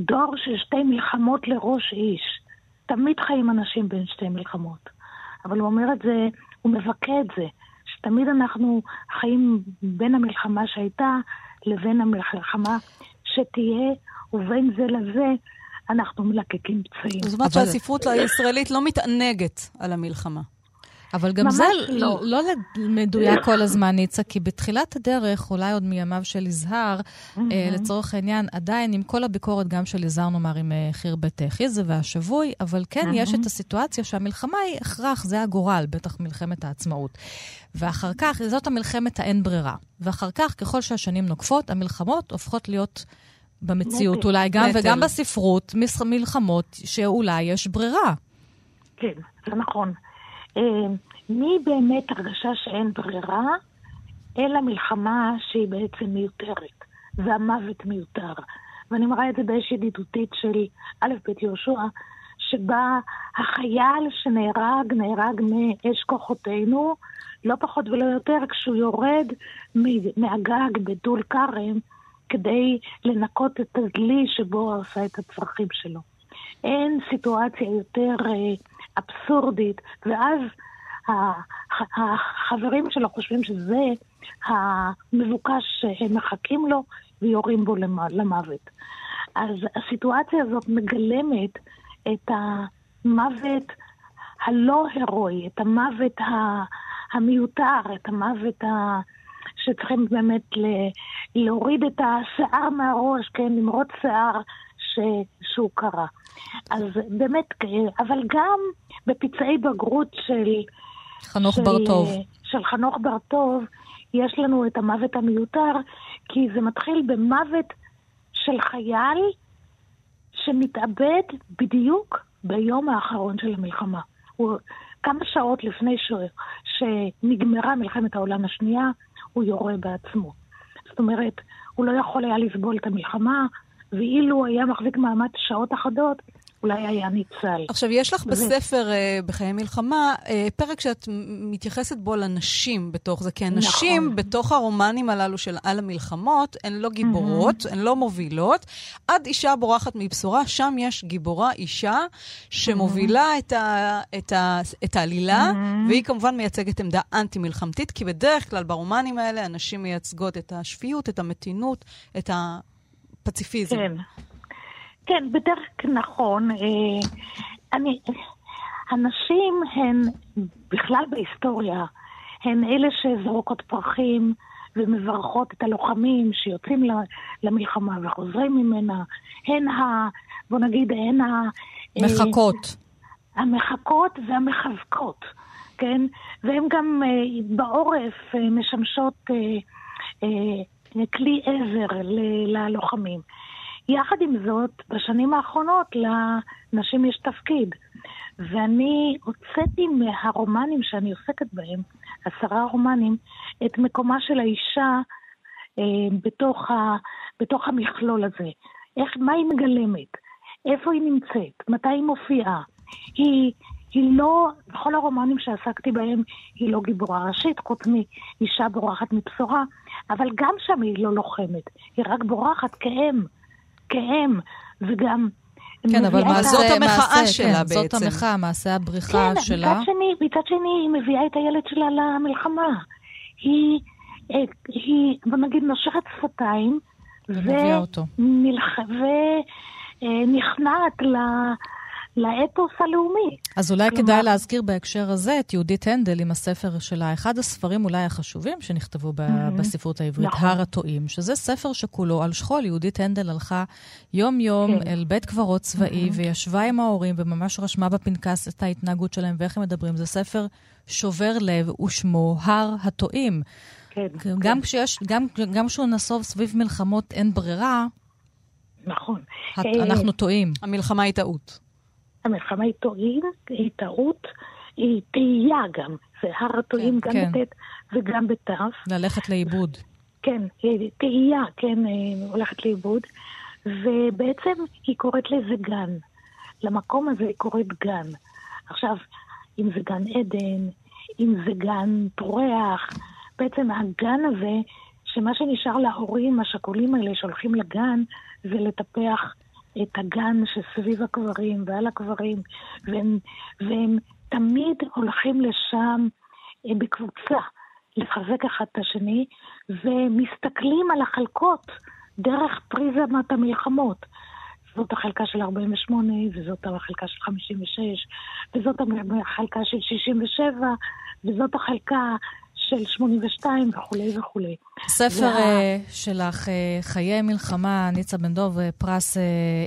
דור של שתי מלחמות לראש איש. תמיד חיים אנשים בין שתי מלחמות. אבל הוא אומר את זה, הוא מבכה את זה, שתמיד אנחנו חיים בין המלחמה שהייתה לבין המלחמה שתהיה, ובין זה לזה אנחנו מלקקים פצעים. זאת אומרת שהספרות הישראלית לא מתענגת על המלחמה. אבל גם זה לא, לא מדויק כל הזמן, ניצה, כי בתחילת הדרך, אולי עוד מימיו של יזהר, mm-hmm. אה, לצורך העניין, עדיין עם כל הביקורת גם של יזהר, נאמר, עם אה, חרבת חיזה והשבוי, אבל כן mm-hmm. יש את הסיטואציה שהמלחמה היא הכרח, זה הגורל, בטח מלחמת העצמאות. ואחר כך, זאת המלחמת האין ברירה. ואחר כך, ככל שהשנים נוקפות, המלחמות הופכות להיות... במציאות נטל. אולי גם, נטל. וגם בספרות, מלחמות שאולי יש ברירה. כן, זה נכון. אה, מי באמת הרגשה שאין ברירה, אלא מלחמה שהיא בעצם מיותרת, והמוות מיותר. ואני מראה את זה באש ידידותית של א' ב' יהושע, שבה החייל שנהרג, נהרג מאש כוחותינו, לא פחות ולא יותר, כשהוא יורד מהגג בדול כרם כדי לנקות את הדלי שבו הוא עושה את הצרכים שלו. אין סיטואציה יותר אה, אבסורדית, ואז החברים שלו חושבים שזה המבוקש שהם מחכים לו ויורים בו למוות. אז הסיטואציה הזאת מגלמת את המוות הלא הירואי, את המוות המיותר, את המוות ה... שצריכים באמת להוריד את השיער מהראש, כן, למרות שיער ש... שהוא קרה. אז באמת, אבל גם בפצעי בגרות של... חנוך של, בר-טוב. של חנוך בר-טוב, יש לנו את המוות המיותר, כי זה מתחיל במוות של חייל שמתאבד בדיוק ביום האחרון של המלחמה. הוא, כמה שעות לפני ש... שנגמרה מלחמת העולם השנייה, הוא יורה בעצמו. זאת אומרת, הוא לא יכול היה לסבול את המלחמה, ואילו היה מחזיק מעמד שעות אחדות, אולי היה ניצל. עכשיו, יש לך בספר uh, בחיי מלחמה uh, פרק שאת מתייחסת בו לנשים בתוך זה, כי הנשים נכון. בתוך הרומנים הללו של על המלחמות, הן לא גיבורות, mm-hmm. הן לא מובילות. עד אישה בורחת מבשורה, שם יש גיבורה אישה שמובילה mm-hmm. את, ה, את, ה, את העלילה, mm-hmm. והיא כמובן מייצגת עמדה אנטי-מלחמתית, כי בדרך כלל ברומנים האלה הנשים מייצגות את השפיות, את המתינות, את הפציפיזם. כן. כן, בדרך כלל נכון. אה, אני, הנשים הן, בכלל בהיסטוריה, הן אלה שזרוקות פרחים ומברכות את הלוחמים שיוצאים למלחמה וחוזרים ממנה. הן ה... בוא נגיד, הן ה... אה, מחכות. המחכות והמחזקות, כן? והן גם אה, בעורף משמשות כלי עזר ללוחמים. יחד עם זאת, בשנים האחרונות לנשים יש תפקיד. ואני הוצאתי מהרומנים שאני עוסקת בהם, עשרה רומנים, את מקומה של האישה אה, בתוך, ה, בתוך המכלול הזה. איך, מה היא מגלמת? איפה היא נמצאת? מתי היא מופיעה? היא, היא לא, בכל הרומנים שעסקתי בהם, היא לא גיבורה ראשית, חוץ מאישה בורחת מבשורה, אבל גם שם היא לא לוחמת, היא רק בורחת כאם. כאם, וגם... כן, אבל מה זאת המחאה מעשה, שלה כן, בעצם. זאת המחאה, מעשה הבריחה כן, שלה. כן, מצד שני, היא מביאה את הילד שלה למלחמה. היא, אה, היא בוא נגיד, נושכת שפתיים. ומביאה אותו. ונכנעת ל... לאתוס הלאומי. אז אולי כלומר... כדאי להזכיר בהקשר הזה את יהודית הנדל עם הספר שלה, אחד הספרים אולי החשובים שנכתבו ב- mm-hmm. בספרות העברית, נכון. הר הטועים, שזה ספר שכולו על שכול. יהודית הנדל הלכה יום-יום כן. אל בית קברות צבאי mm-hmm. וישבה עם ההורים וממש רשמה בפנקס את ההתנהגות שלהם ואיך הם מדברים. זה ספר שובר לב ושמו הר הטועים. כן, גם כן. כשיש, גם, גם כשהוא נסוב סביב מלחמות אין ברירה, נכון. אנחנו טועים. המלחמה היא טעות. המלחמה היא טועים, היא טעות, היא תהייה גם. זה הר הטועים כן, גם כן. בט' וגם בת'. ללכת לאיבוד. כן, תהייה, כן, הולכת לאיבוד. ובעצם היא קוראת לזה גן. למקום הזה היא קוראת גן. עכשיו, אם זה גן עדן, אם זה גן פורח, בעצם הגן הזה, שמה שנשאר להורים השכולים האלה שהולכים לגן, זה לטפח את הגן שסביב הקברים ועל הקברים, והם, והם תמיד הולכים לשם אה, בקבוצה לחזק אחד את השני, ומסתכלים על החלקות דרך פריזמת המלחמות. זאת החלקה של 48, וזאת החלקה של 56, וזאת החלקה של 67, וזאת החלקה של 82 וכולי וכולי. ספר וה... uh, שלך, uh, חיי מלחמה, ניצה בן דוב, uh, פרס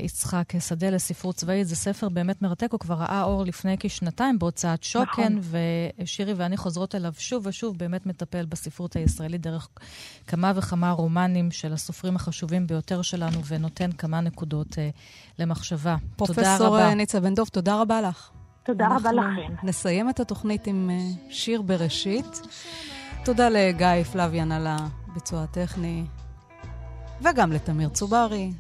יצחק שדה לספרות צבאית, זה ספר באמת מרתק, הוא כבר ראה אור לפני כשנתיים בהוצאת שוקן, נכון. ושירי ואני חוזרות אליו שוב ושוב, באמת מטפל בספרות הישראלית דרך כמה וכמה רומנים של הסופרים החשובים ביותר שלנו, ונותן כמה נקודות למחשבה. תודה רבה. פרופסור ניצה בן דוב, תודה רבה לך. תודה רבה לכם. נסיים את התוכנית עם שיר בראשית. תודה לגיא פלוויאן על הביצוע הטכני, וגם לתמיר צוברי,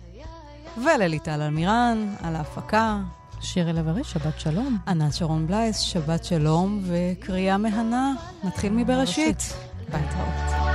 ולליטל אלמירן על ההפקה. שירי לב-ארי, שבת שלום. ענת שרון בלייס, שבת שלום וקריאה מהנה. נתחיל מבראשית. ביי, תראות.